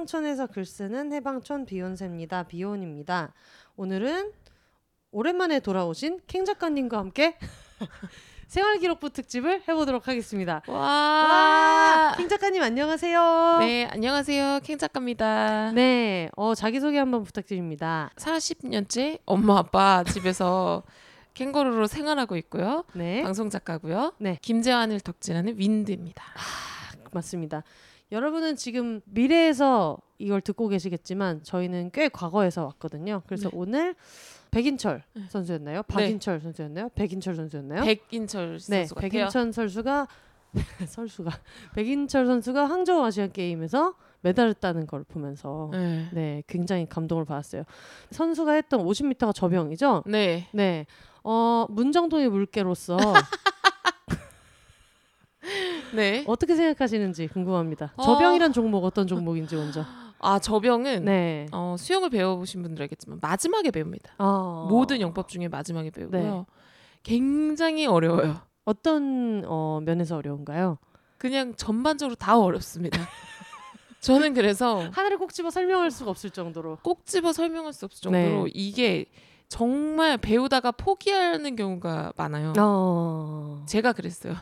해방촌에서 글 쓰는 해방촌 비욘세입니다. 비혼입니다. 오늘은 오랜만에 돌아오신 캥 작가님과 함께 생활기록부 특집을 해보도록 하겠습니다. 와, 와. 캥 작가님 안녕하세요. 네, 안녕하세요. 캥 작가입니다. 네, 어, 자기소개 한번 부탁드립니다. 40년째 엄마 아빠 집에서 캥거루로 생활하고 있고요. 네, 방송 작가고요. 네. 김재환을 덕질하는 윈드입니다. 맞습니다. 여러분은 지금 미래에서 이걸 듣고 계시겠지만 저희는 꽤 과거에서 왔거든요. 그래서 네. 오늘 백인철 선수였나요? 박인철 선수였나요? 백인철 선수였나요? 백인철 선수 네, 같아요. 백인철 선수가 선수가 백인철 선수가 항저우 아시안 게임에서 메달을 따는 걸 보면서 네. 네, 굉장히 감동을 받았어요. 선수가 했던 50m가 저병이죠? 네. 네. 어, 문정동의 물개로서 네. 어떻게 생각하시는지 궁금합니다. 어. 저병이란 종목 어떤 종목인지 먼저. 아, 저병은 네. 어, 수영을 배워보신 분들 알겠지만 마지막에 배웁니다. 어. 모든 영법 중에 마지막에 배우고요. 네. 굉장히 어려워요. 어떤 어, 면에서 어려운가요? 그냥 전반적으로 다 어렵습니다. 저는 그래서 하나를 꼭 집어 설명할 수가 없을 정도로. 꼭 집어 설명할 수 없을 정도로 네. 이게 정말 배우다가 포기하는 경우가 많아요. 어. 제가 그랬어요.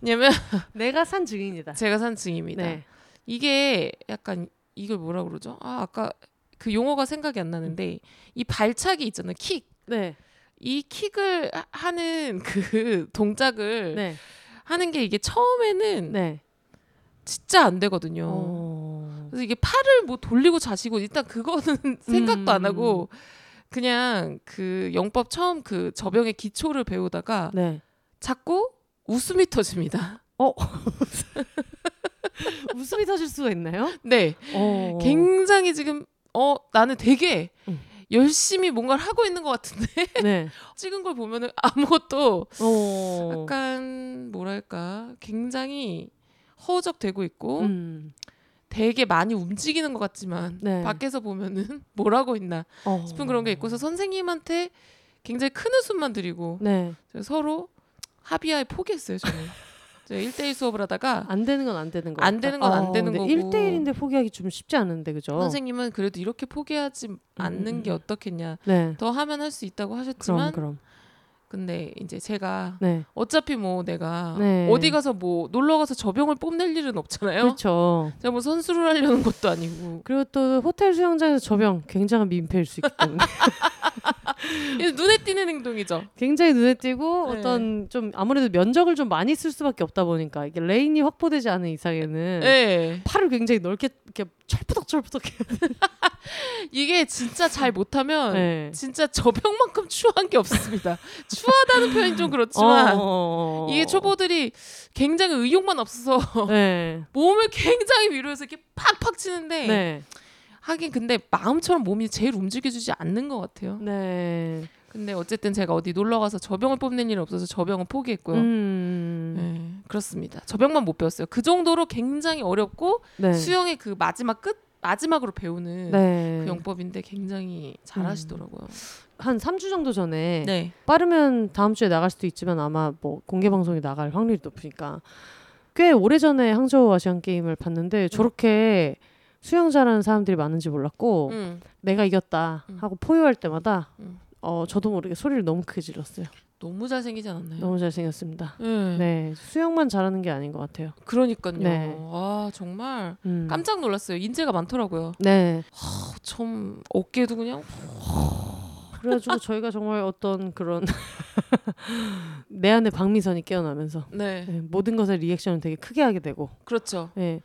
왜냐면 내가 산 증인이다. 제가 산 증입니다. 네. 이게 약간 이걸 뭐라 그러죠? 아 아까 그 용어가 생각이 안 나는데 이 발차기 있잖아요. 킥. 네. 이 킥을 하- 하는 그 동작을 네. 하는 게 이게 처음에는 네. 진짜 안 되거든요. 어. 그래서 이게 팔을 뭐 돌리고 자시고 일단 그거는 생각도 안 하고 그냥 그 영법 처음 그 저병의 기초를 배우다가 네. 자꾸 웃음이 터집니다. 웃음이 터질 수가 있나요? 네, 어. 굉장히 지금 어 나는 되게 음. 열심히 뭔가를 하고 있는 것 같은데 네. 찍은 걸 보면은 아무것도 어. 약간 뭐랄까 굉장히 허우적대고 있고 음. 되게 많이 움직이는 것 같지만 네. 밖에서 보면은 뭘 하고 있나 어. 싶은 그런 게 있고서 선생님한테 굉장히 큰 웃음만 드리고 네. 서로 합의하에 포기했어요 저는 1대1 수업을 하다가 안 되는 건 안 되는 거. 안 되는 건 안 되는 거고. 1대1인데 포기하기 좀 쉽지 않은데 그죠? 선생님은 그래도 이렇게 포기하지 않는 음, 게 음. 어떻겠냐 네. 더 하면 할 수 있다고 그럼 하셨지만 그럼. 근데 이제 제가 네. 어차피 뭐 내가 네. 어디 가서 뭐 놀러 가서 저병을 뽐낼 일은 없잖아요 그렇죠. 제가 뭐 선수를 하려는 것도 아니고 그리고 또 호텔 수영장에서 저병 굉장한 민폐일 수 있기 때문에 눈에 띄는 행동이죠 굉장히 눈에 띄고 네. 어떤 좀 아무래도 면적을 좀 많이 쓸 수밖에 없다 보니까 이게 레인이 확보되지 않은 이상에는 네. 팔을 굉장히 넓게 이렇게 철푸덕철푸덕 해야 돼. 이게 진짜 잘 못하면 네. 진짜 저병만큼 추한 게 없습니다. 추하다는 표현이 좀 그렇지만 어, 어, 어. 이게 초보들이 굉장히 의욕만 없어서 네. 몸을 굉장히 위로해서 이렇게 팍팍 치는데 네. 하긴 근데 마음처럼 몸이 제일 움직여주지 않는 것 같아요. 네. 근데 어쨌든 제가 어디 놀러 가서 저병을 뽑는 일은 없어서 저병은 포기했고요. 음. 네, 그렇습니다. 저병만 못 배웠어요. 그 정도로 굉장히 어렵고 네. 수영의 그 마지막 끝 마지막으로 배우는 네. 그 영법인데 굉장히 잘하시더라고요. 한 3주 정도 전에 네. 빠르면 다음 주에 나갈 수도 있지만 아마 뭐 공개 방송이 나갈 확률이 높으니까 꽤 오래 전에 항저우 아시안 게임을 봤는데 저렇게 수영 잘하는 사람들이 많은지 몰랐고 음. 내가 이겼다 음. 하고 포효할 때마다 음. 어 저도 모르게 소리를 너무 크게 질렀어요. 너무 잘생기지 않았나요? 너무 잘생겼습니다. 네. 네 수영만 잘하는 게 아닌 것 같아요. 그러니까요. 네. 아 정말 음. 깜짝 놀랐어요. 인재가 많더라고요. 네. 어, 참 어깨도 그냥 그래가지고 저희가 정말 어떤 그런 내 안에 박미선이 깨어나면서 네 네, 모든 것에 리액션을 되게 크게 하게 되고 그렇죠. 네.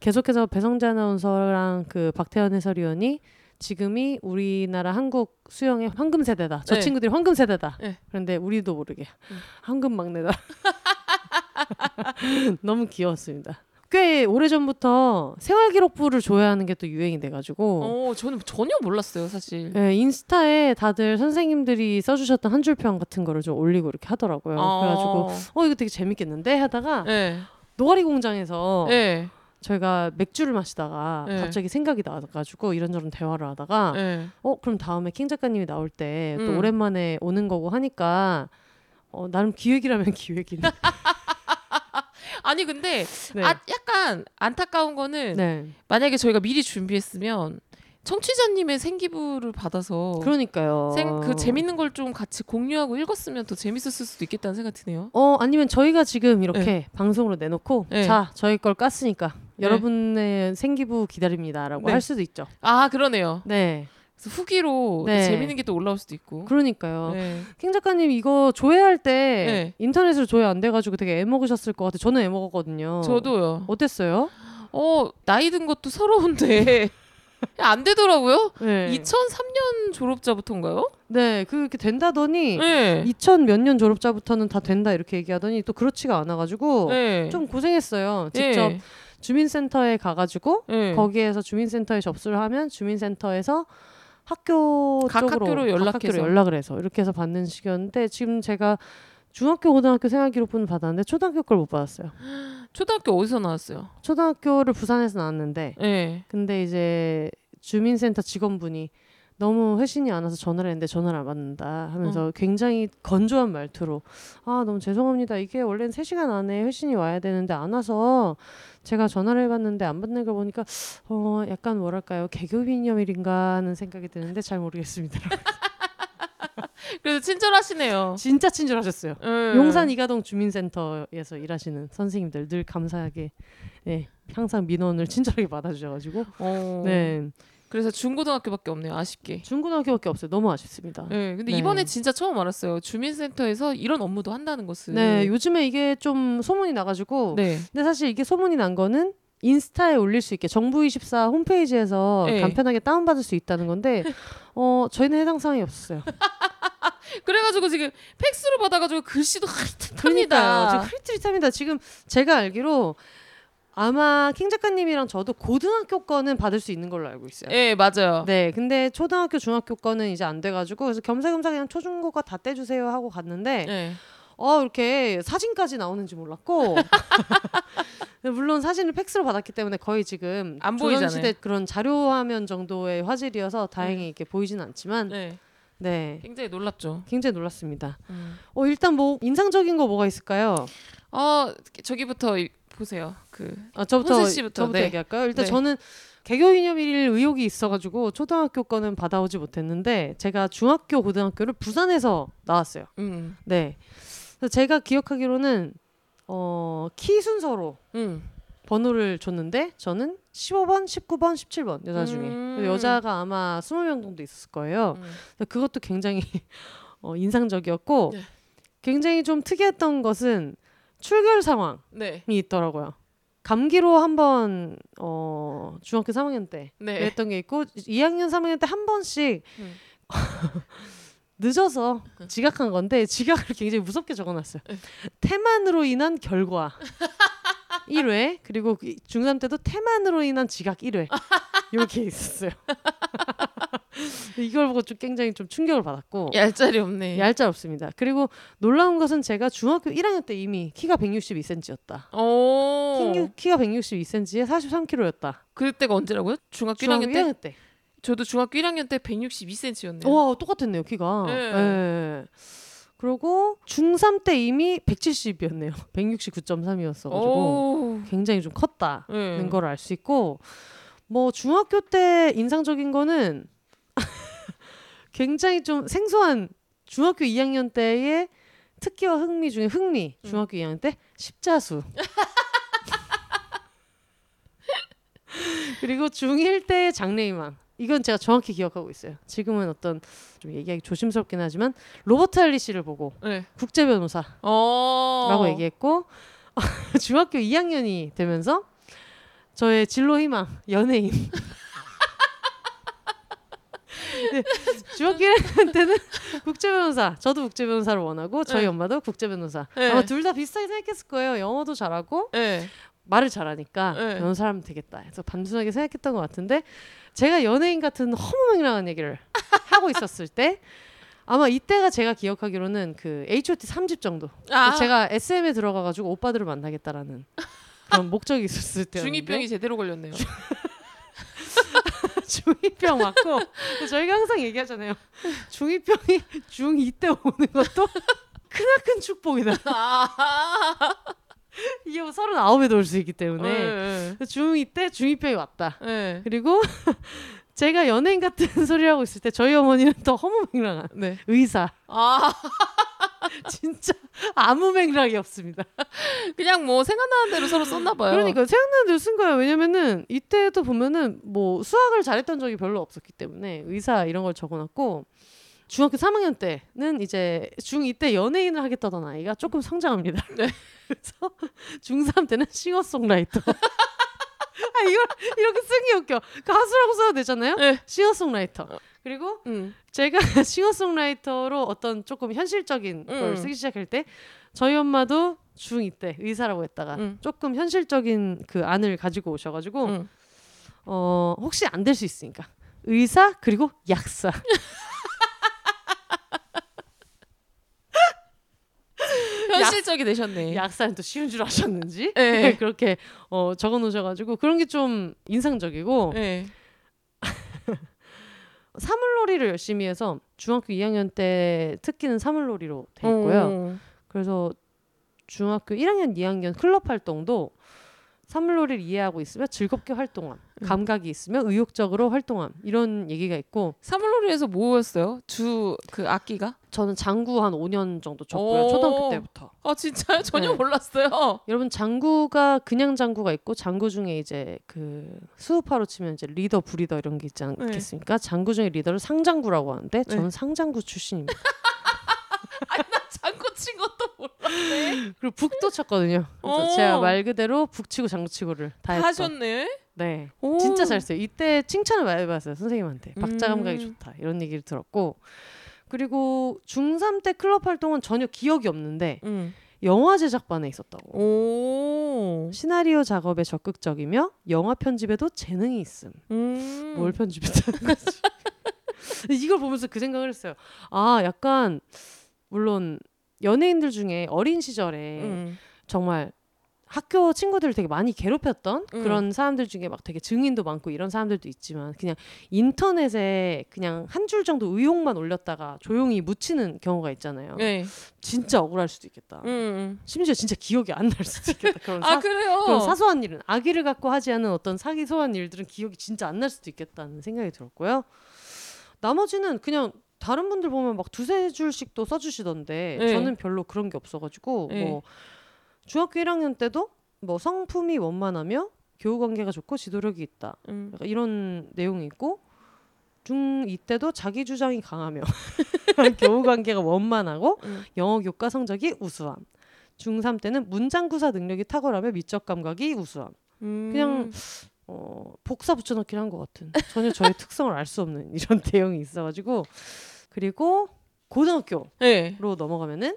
계속해서 배성재 아나운서랑 그 박태환 해설위원이 지금이 우리나라 한국 수영의 황금 세대다. 저 네. 친구들이 황금 세대다. 네. 그런데 우리도 모르게 음. 황금 막내다. 너무 귀여웠습니다. 꽤 오래 전부터 생활 기록부를 조회하는 게 또 유행이 돼가지고 어, 저는 전혀 몰랐어요, 사실. 예, 인스타에 다들 선생님들이 써주셨던 한 줄평 같은 거를 좀 올리고 이렇게 하더라고요. 그래가지고 어 이거 되게 재밌겠는데 하다가 네. 노가리 공장에서 네. 저희가 맥주를 마시다가 네. 갑자기 생각이 나가지고 이런저런 대화를 하다가 네. 어 그럼 다음에 킹 작가님이 나올 때또 음. 오랜만에 오는 거고 하니까 어 나름 기획이라면 기획이네. 아니 근데 네. 아, 약간 안타까운 거는 네. 만약에 저희가 미리 준비했으면 청취자님의 생기부를 받아서 그러니까요. 생, 그 재밌는 걸 좀 같이 공유하고 읽었으면 더 재밌었을 수도 있겠다는 생각이 드네요. 어 아니면 저희가 지금 이렇게 방송으로 내놓고 네. 자 저희 걸 깠으니까 여러분의 생기부 기다립니다라고 네. 할 수도 있죠. 아 그러네요. 네. 그래서 후기로 또 네. 재밌는 게 또 올라올 수도 있고. 그러니까요. 네. 킹 작가님 이거 조회할 때 네. 인터넷으로 조회 안 돼가지고 되게 애 먹으셨을 것 같아요. 저는 애 먹었거든요. 저도요. 어땠어요? 어 나이 든 것도 서러운데 안 되더라고요. 네. 2003년 졸업자부터인가요? 네, 그렇게 된다더니 네. 2000 몇 년 졸업자부터는 다 된다 이렇게 얘기하더니 또 그렇지가 않아가지고 네. 좀 고생했어요. 네. 직접 주민센터에 가가지고 네. 거기에서 주민센터에 접수를 하면 주민센터에서 학교 각 쪽으로 학교로 각 연락해서. 학교로 연락을 해서 이렇게 해서 받는 식이었는데 지금 제가 중학교 고등학교 생활 기록부는 받았는데 초등학교 걸 못 받았어요. 초등학교 어디서 나왔어요? 초등학교를 부산에서 나왔는데 네. 근데 이제 주민센터 직원분이 너무 회신이 안 와서 전화를 했는데 전화를 안 받는다 하면서 굉장히 건조한 말투로 아 너무 죄송합니다. 이게 원래는 3시간 안에 회신이 와야 되는데 안 와서 제가 전화를 해봤는데 안 받는 걸 보니까 어 약간 뭐랄까요? 개교기념일인가 하는 생각이 드는데 잘 모르겠습니다. 그래서 친절하시네요. 진짜 친절하셨어요. 네. 용산 이가동 주민센터에서 일하시는 선생님들 늘 감사하게 네, 항상 민원을 친절하게 받아주셔가지고. 어. 네 그래서 중고등학교밖에 없네요. 아쉽게. 중고등학교밖에 없어요 너무 아쉽습니다 네. 근데 네. 이번에 진짜 처음 알았어요. 주민센터에서 이런 업무도 한다는 것을. 네, 요즘에 이게 좀 소문이 나가지고. 네. 근데 사실 이게 소문이 난 거는 인스타에 올릴 수 있게 정부24 홈페이지에서 네. 간편하게 다운받을 수 있다는 건데, 어, 저희는 해당 사항이 없었어요. 그래가지고 지금 팩스로 받아가지고 글씨도 흐릿합니다. 지금 흐릿흐릿합니다. 지금 제가 알기로 아마 킹 작가님이랑 저도 고등학교 거는 받을 수 있는 걸로 알고 있어요. 네 맞아요. 네, 근데 초등학교, 중학교 거는 이제 안 돼가지고 그래서 겸사겸사 그냥 초중고가 다 떼주세요 하고 갔는데 네. 어 이렇게 사진까지 나오는지 몰랐고 물론 사진을 팩스로 받았기 때문에 거의 지금 안 보이잖아요. 조선시대 그런 자료 화면 정도의 화질이어서 다행히 이렇게 보이지는 않지만 네. 네 굉장히 놀랍죠. 굉장히 놀랐습니다. 음. 어 일단 뭐 인상적인 거 뭐가 있을까요? 어 저기부터 이- 보세요. 그 아 저부터 씨부터, 저부터 네. 얘기할까요? 일단 네. 저는 개교 기념일 의혹이 있어가지고 초등학교 거는 받아오지 못했는데 제가 중학교 고등학교를 부산에서 나왔어요. 음. 네. 그래서 제가 기억하기로는 어, 키 순서로 음. 번호를 줬는데 저는 15번, 19번, 17번 여자 중에 음. 여자가 아마 20명 정도 있었을 거예요. 음. 그것도 굉장히 어, 인상적이었고 네. 굉장히 좀 특이했던 것은 출결 상황이 네. 있더라고요. 감기로 한번 어, 중학교 3학년 때 네. 그랬던 게 있고 2학년 3학년 때 한 번씩 음. 늦어서 지각한 건데 지각을 굉장히 무섭게 적어놨어요. 네. 태만으로 인한 결과 1회 그리고 그 중3 때도 태만으로 인한 지각 1회 이렇게 있었어요. 이걸 보고 좀 굉장히 좀 충격을 받았고 얄짤이 없네. 얄짤 없습니다. 그리고 놀라운 것은 제가 중학교 1학년 때 이미 키가 162cm였다. 오. 키가 162cm에 43kg였다. 그때가 언제라고요? 중학교, 중학교 1학년 때? 1학년 때. 저도 중학교 1학년 때 162cm였네요. 와 똑같았네요 키가. 네. 예. 그리고 중3 때 이미 170이었네요. 169.3이었어가지고 오. 굉장히 좀 컸다는 네. 걸알 수 있고 뭐 중학교 때 인상적인 거는 굉장히 좀 생소한 중학교 2학년 때의 특기와 흥미 중에 흥미 음. 중학교 2학년 때 십자수 그리고 중1 때 장래희망 이건 제가 정확히 기억하고 있어요. 지금은 어떤 좀 얘기하기 조심스럽긴 하지만 로버트 할리 씨를 보고 네. 국제 변호사라고 어. 얘기했고 중학교 2학년이 되면서 저의 진로 희망 연예인. 네, 중학교 1학년 때는 국제 변호사, 저도 국제 변호사를 원하고 저희 네. 엄마도 국제 변호사. 네. 아마 둘 다 비슷하게 생각했을 거예요. 영어도 잘하고 네. 말을 잘하니까 네. 이런 사람 되겠다. 그래서 단순하게 생각했던 것 같은데 제가 연예인 같은 허무맹랑한 얘기를 하고 있었을 때 아마 이때가 제가 기억하기로는 그 H.O.T 3집 정도. 아, 제가 SM에 들어가가지고 오빠들을 만나겠다라는 그런 목적이 있었을 때 중이병이 제대로 걸렸네요. 중이병 맞고 저희가 항상 얘기하잖아요. 중이병이 중2 때 오는 것도 크나큰 축복이다. 아, 이게 뭐 서른아홉에도 올수 있기 때문에 네. 중2 때 중이병이 왔다. 네. 그리고 제가 연예인 같은 소리 하고 있을 때 저희 어머니는 또 허무맹랑한 네. 의사. 아, 진짜 아무 맥락이 없습니다. 그냥 뭐 생각나는 대로 서로 썼나 봐요. 그러니까 생각나는 대로 쓴 거예요. 왜냐면은 이때도 보면은 뭐 수학을 잘했던 적이 별로 없었기 때문에 의사 이런 걸 적어놨고 중학교 3학년 때는 이제 중2 때 연예인을 하겠다던 아이가 조금 성장합니다. 네. 그래서 중3 때는 싱어송라이터. 아 이걸 이렇게 쓰기 웃겨. 가수라고 써도 되잖아요. 네. 싱어송라이터. 그리고 음. 제가 싱어송라이터로 어떤 조금 현실적인 걸 음. 쓰기 시작할 때 저희 엄마도 중2 때 의사라고 했다가 음. 조금 현실적인 그 안을 가지고 오셔가지고 음. 어 혹시 안 될 수 있으니까 의사 그리고 약사 현실적이 되셨네. 약사는 또 쉬운 줄 아셨는지 네. 그렇게 어 적어 놓으셔가지고 그런 게 좀 인상적이고 네. 사물놀이를 열심히 해서 중학교 2학년 때 특기는 사물놀이로 돼 있고요. 어. 그래서 중학교 1학년, 2학년 클럽 활동도 사물놀이를 이해하고 있으면 즐겁게 활동함, 음. 감각이 있으면 의욕적으로 활동함 이런 얘기가 있고 사물놀이에서 뭐였어요? 주 그 악기가? 저는 장구 한 5년 정도 쳤고요 오. 초등학교 때부터. 아 진짜요? 전혀 네. 몰랐어요. 여러분 장구가 그냥 장구가 있고 장구 중에 이제 그 수우파로 치면 이제 리더, 브리더 이런 게 있지 않겠습니까? 장구 중에 리더를 상장구라고 하는데 저는 네. 상장구 출신입니다. 장구 친 것도 몰랐 네. 그리고 북도 쳤거든요. 그래서 오. 제가 말 그대로 북치고 장구치고를 다. 하셨네. 네. 오. 진짜 잘했어요. 이때 칭찬을 많이 받았어요. 선생님한테. 박자 감각이 음. 좋다. 이런 얘기를 들었고. 그리고 중3 때 클럽 활동은 전혀 기억이 없는데 음. 영화 제작반에 있었다고. 오. 시나리오 작업에 적극적이며 영화 편집에도 재능이 있음. 음. 뭘 편집했다는 거지? 이걸 보면서 그 생각을 했어요. 아, 약간 물론 연예인들 중에 어린 시절에 음. 정말 학교 친구들을 되게 많이 괴롭혔던 음. 그런 사람들 중에 막 되게 증인도 많고 이런 사람들도 있지만 그냥 인터넷에 그냥 한 줄 정도 의혹만 올렸다가 조용히 묻히는 경우가 있잖아요. 네. 진짜 억울할 수도 있겠다. 음. 심지어 진짜 기억이 안 날 수도 있겠다. 그런, 아 사, 그래요. 그런 사소한 일은 아기를 갖고 하지 않은 어떤 사기소한 일들은 기억이 진짜 안 날 수도 있겠다는 생각이 들었고요. 나머지는 그냥 다른 분들 보면 막 두세 줄씩도 써주시던데 네. 저는 별로 그런 게 없어가지고 네. 뭐 중학교 1학년 때도 뭐 성품이 원만하며 교우 관계가 좋고 지도력이 있다. 음. 약간 이런 내용이 있고 중2 때도 자기 주장이 강하며 교우 관계가 원만하고 음. 영어 교과 성적이 우수함. 중3 때는 문장 구사 능력이 탁월하며 미적 감각이 우수함. 음. 그냥 어, 복사 붙여넣기를 한 것 같은 전혀 저의 특성을 알 수 없는 이런 내용이 있어가지고 그리고 고등학교로 네. 넘어가면은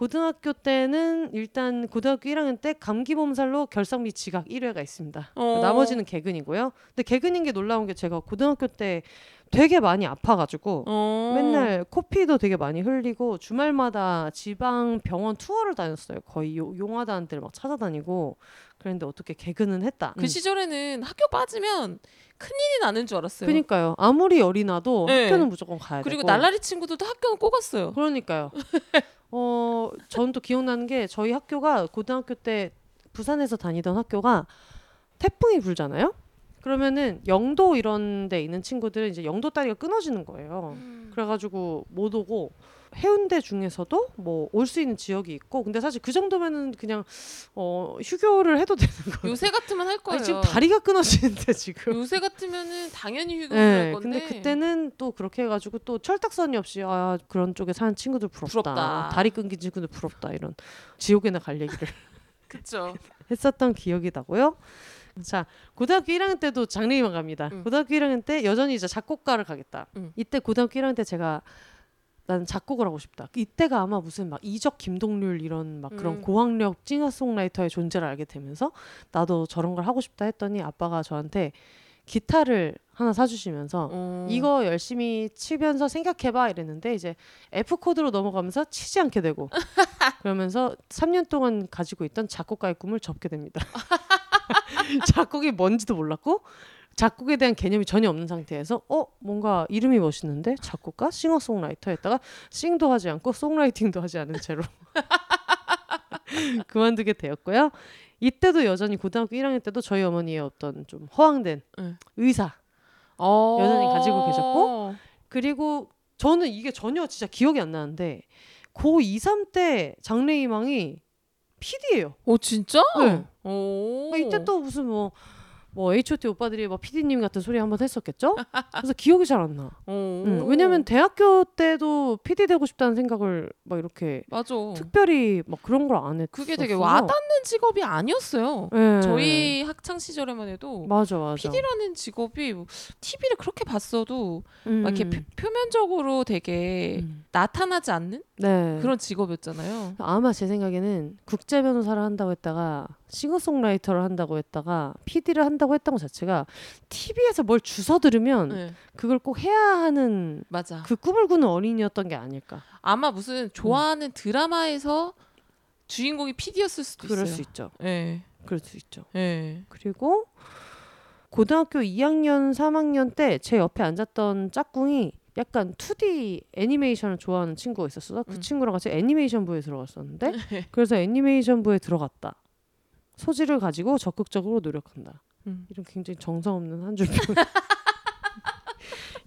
고등학교 때는 일단 고등학교 1학년 때 감기 몸살로 결석및 지각 1회가 있습니다. 어. 나머지는 개근이고요. 근데 개근인 게 놀라운 게 제가 고등학교 때 되게 많이 아파가지고 어. 맨날 코피도 되게 많이 흘리고 주말마다 지방 병원 투어를 다녔어요. 거의 요, 데를 막 찾아다니고 그랬는데 어떻게 개근은 했다. 그 시절에는 학교 빠지면 큰일이 나는 줄 알았어요. 그러니까요. 아무리 열이 나도 네. 학교는 무조건 가야 그리고 되고. 날라리 친구들도 학교는 꼭 갔어요. 그러니까요. 어, 저는 또 기억나는 게 저희 학교가 고등학교 때 부산에서 다니던 학교가 태풍이 불잖아요. 그러면은 영도 이런 데 있는 친구들은 이제 영도 다리가 끊어지는 거예요. 그래가지고 못 오고 해운대 중에서도 뭐 올 수 있는 지역이 있고 근데 사실 그 정도면은 그냥 어 휴교를 해도 되는 거예요. 요새 같으면 할 거예요. 아니, 지금 다리가 끊어지는데 지금. 요새 같으면은 당연히 휴교를 네, 할 건데. 근데 그때는 또 그렇게 해가지고 또 철딱선이 없이 아 그런 쪽에 사는 친구들 부럽다. 부럽다. 다리 끊긴 친구들 부럽다 이런 지옥에나 갈 얘기를 그쵸. 했었던 기억이 나고요. 자 고등학교 1학년 때도 장래희망 갑니다. 음. 고등학교 1학년 때 여전히 이제 작곡가를 가겠다. 음. 이때 고등학교 1학년 때 제가 나는 작곡을 하고 싶다. 이때가 아마 무슨 막 이적 김동률 이런 막 그런 음. 고학력 싱어송라이터의 존재를 알게 되면서 나도 저런 걸 하고 싶다 했더니 아빠가 저한테 기타를 하나 사주시면서 어. 이거 열심히 치면서 생각해봐 이랬는데 이제 F 코드로 넘어가면서 치지 않게 되고 그러면서 3년 동안 가지고 있던 작곡가의 꿈을 접게 됩니다. 작곡이 뭔지도 몰랐고 작곡에 대한 개념이 전혀 없는 상태에서 어 뭔가 이름이 멋있는데 작곡가 싱어송라이터 했다가 싱도 하지 않고 송라이팅도 하지 않은 채로 그만두게 되었고요. 이때도 여전히 고등학교 1학년 때도 저희 어머니의 어떤 좀 허황된 네. 의사 어. 여전히 가지고 계셨고, 그리고 저는 이게 전혀 진짜 기억이 안 나는데 고 2, 3때 장래희망이 PD예요. 오 진짜? 네. 오. 이때 또 무슨 뭐, 뭐 H.O.T 오빠들이 뭐 PD님 같은 소리 한번 했었겠죠? 그래서 기억이 잘 안 나. 오. 응, 왜냐면 대학교 때도 PD 되고 싶다는 생각을 막 이렇게 맞아. 특별히 막 그런 걸 안 했어. 그게 되게 와닿는 직업이 아니었어요. 네. 저희 학창 시절에만 해도 맞아 맞아. PD라는 직업이 TV를 그렇게 봤어도 음, 막 이렇게 표, 표면적으로 되게 음. 나타나지 않는 네. 그런 직업이었잖아요. 아마 제 생각에는 국제 변호사를 한다고 했다가 싱어송라이터를 한다고 했다가 PD를 한다고 했던 것 자체가 TV에서 뭘 주워 들으면 네. 그걸 꼭 해야 하는 맞아. 그 꿈을 꾸는 어린이였던 게 아닐까. 아마 무슨 좋아하는 드라마에서 주인공이 PD였을 수도 그럴 있어요. 수 있죠. 예. 그럴 수 있죠. 예. 그리고 고등학교 2학년, 3학년 때 제 옆에 앉았던 짝꿍이 약간 2D 애니메이션을 좋아하는 친구가 있었어. 그 음. 친구랑 같이 애니메이션 부에 들어갔었는데 그래서 애니메이션 부에 들어갔다. 소질을 가지고 적극적으로 노력한다. 음. 이런 굉장히 정성 없는 한 줄.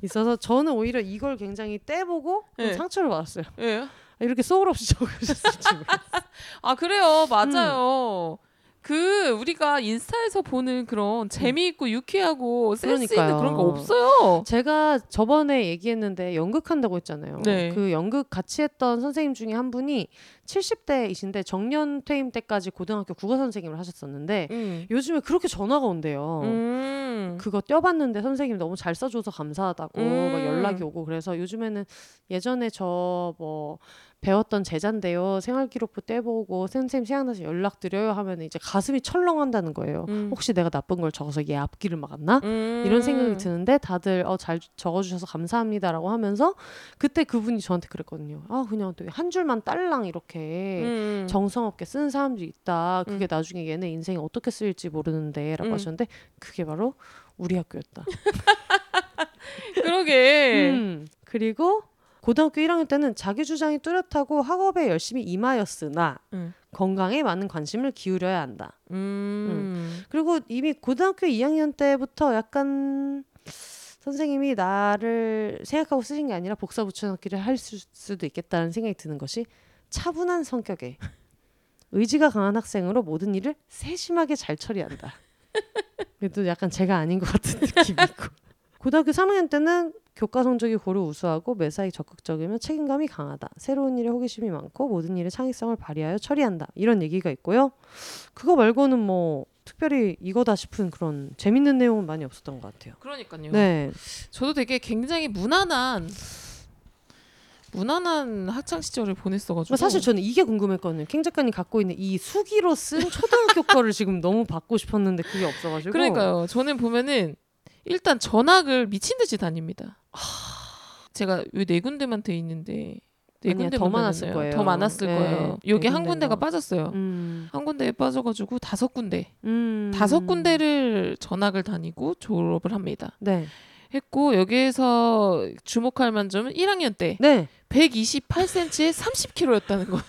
있어서 저는 오히려 이걸 굉장히 떼보고 좀 네. 상처를 받았어요. 예. 아, 이렇게 소울 없이 적으셨을지 모르겠어요. 아 그래요 맞아요 그 우리가 인스타에서 보는 그런 재미있고 유쾌하고 센스 있는 그러니까요. 그런 거 없어요 제가 저번에 얘기했는데 연극 한다고 했잖아요. 네. 그 연극 같이 했던 선생님 중에 한 분이 70대이신데 정년 퇴임 때까지 고등학교 국어 선생님을 하셨었는데 음. 요즘에 그렇게 전화가 온대요. 음. 그거 떼봤는데 선생님 너무 잘 써줘서 감사하다고 음. 막 연락이 오고 그래서 요즘에는 예전에 저뭐 배웠던 제자인데요 생활기록부 떼보고 선생님 생각나서 연락드려요 하면 이제 가슴이 철렁한다는 거예요. 음. 혹시 내가 나쁜 걸 적어서 얘 앞길을 막았나? 음. 이런 생각이 드는데 다들 어 잘 적어주셔서 감사합니다라고 하면서 그때 그분이 저한테 그랬거든요. 아 그냥 또 한 줄만 딸랑 이렇게 음. 정성 없게 쓴 사람들이 있다. 그게 음. 나중에 얘네 인생이 어떻게 쓰일지 모르는데라고 음. 하셨는데 그게 바로 우리 학교였다. 그러게 음. 그리고 고등학교 1학년 때는 자기 주장이 뚜렷하고 학업에 열심히 임하였으나 음. 건강에 많은 관심을 기울여야 한다. 음. 그리고 이미 고등학교 2학년 때부터 약간 선생님이 나를 생각하고 쓰신 게 아니라 복사 붙여넣기를 할 수, 수도 있겠다는 생각이 드는 것이 차분한 성격에 의지가 강한 학생으로 모든 일을 세심하게 잘 처리한다. 그래도 약간 제가 아닌 것 같은 느낌이고 고등학교 3학년 때는 교과 성적이 고루 우수하고 매사에 적극적이며 책임감이 강하다. 새로운 일에 호기심이 많고 모든 일에 창의성을 발휘하여 처리한다. 이런 얘기가 있고요. 그거 말고는 뭐 특별히 이거다 싶은 그런 재밌는 내용은 많이 없었던 것 같아요. 그러니까요 네, 저도 되게 굉장히 무난한 무난한 학창 시절을 보냈어가지고 뭐 사실 저는 이게 궁금했거든요. 캥 작가님 갖고 있는 이 수기로 쓴 초등학교 거를 지금 너무 받고 싶었는데 그게 없어가지고. 그러니까요. 저는 보면은 일단 전학을 미친 듯이 다닙니다. 제가 왜네 군데만 돼 있는데 네 군데만 더 많았을? 거예요. 더 많았을 네, 거예요. 네 여기 한 군데인가. 군데가 빠졌어요. 음, 한 군데에 빠져가지고 다섯 군데, 음. 다섯 군데를 전학을 다니고 졸업을 합니다. 네, 했고 여기에서 주목할 만점은 1학년 때 네. 128cm에 30kg였다는 거.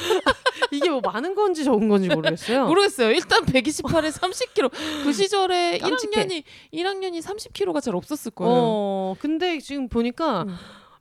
이게 뭐 많은 건지 적은 건지 모르겠어요. 모르겠어요. 일단 128에 30kg. 그 시절에 깜찍해. 1학년이 1학년이 30kg가 잘 없었을 거예요. 어, 근데 지금 보니까 음.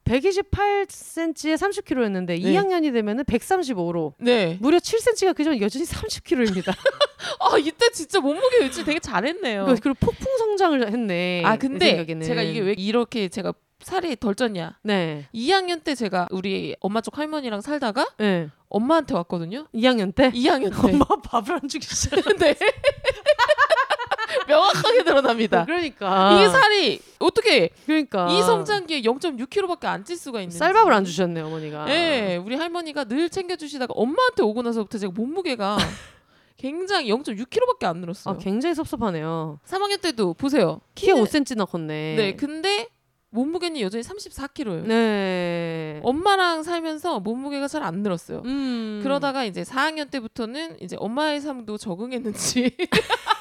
128cm에 30kg였는데 네. 2학년이 되면은 135로 네. 무려 7cm가 그전 여전히 30kg입니다. 아 이때 진짜 몸무게 유지 되게 잘했네요. 그리고 폭풍 성장을 했네. 아내 근데. 제가 이게 왜 이렇게 제가 살이 덜 쪘냐? 네, 2학년 때 제가 우리 엄마 쪽 할머니랑 살다가 네. 엄마한테 왔거든요. 2학년 때 2학년 때. 엄마 밥을 안 주기 시작. 네. 명확하게 드러납니다. 그러니까 이게 살이 어떻게 그러니까 이 성장기에 0.6kg밖에 안 찔 수가 있는지. 쌀밥을 안 주셨네 어머니가. 예, 우리 할머니가 늘 챙겨주시다가 엄마한테 오고 나서부터 제가 몸무게가 굉장히 0.6kg밖에 안 늘었어요. 아 굉장히 섭섭하네요. 3학년 때도 보세요. 키가 키는- 5cm나 컸네. 네, 근데 몸무게는 여전히 34kg예요. 네. 엄마랑 살면서 몸무게가 잘 안 늘었어요. 음. 그러다가 이제 4학년 때부터는 이제 엄마의 삶도 적응했는지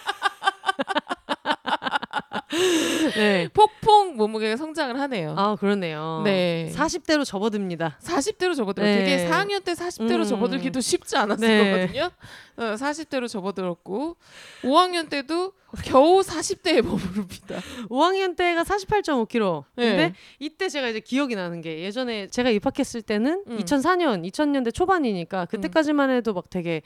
네. 폭풍 몸무게가 성장을 하네요. 아 그러네요. 네. 40대로 접어듭니다. 40대로 접어들어. 네. 되게 4학년 때 40대로 음. 접어들기도 쉽지 않았을 네. 거거든요. 어, 40대로 접어들었고 5학년 때도 겨우 40대에 머무릅니다. 5학년 때가 48.5kg. 네. 근데 이때 제가 이제 기억이 나는 게 예전에 제가 입학했을 때는 음. 2004년, 2000년대 초반이니까 그때까지만 해도 막 되게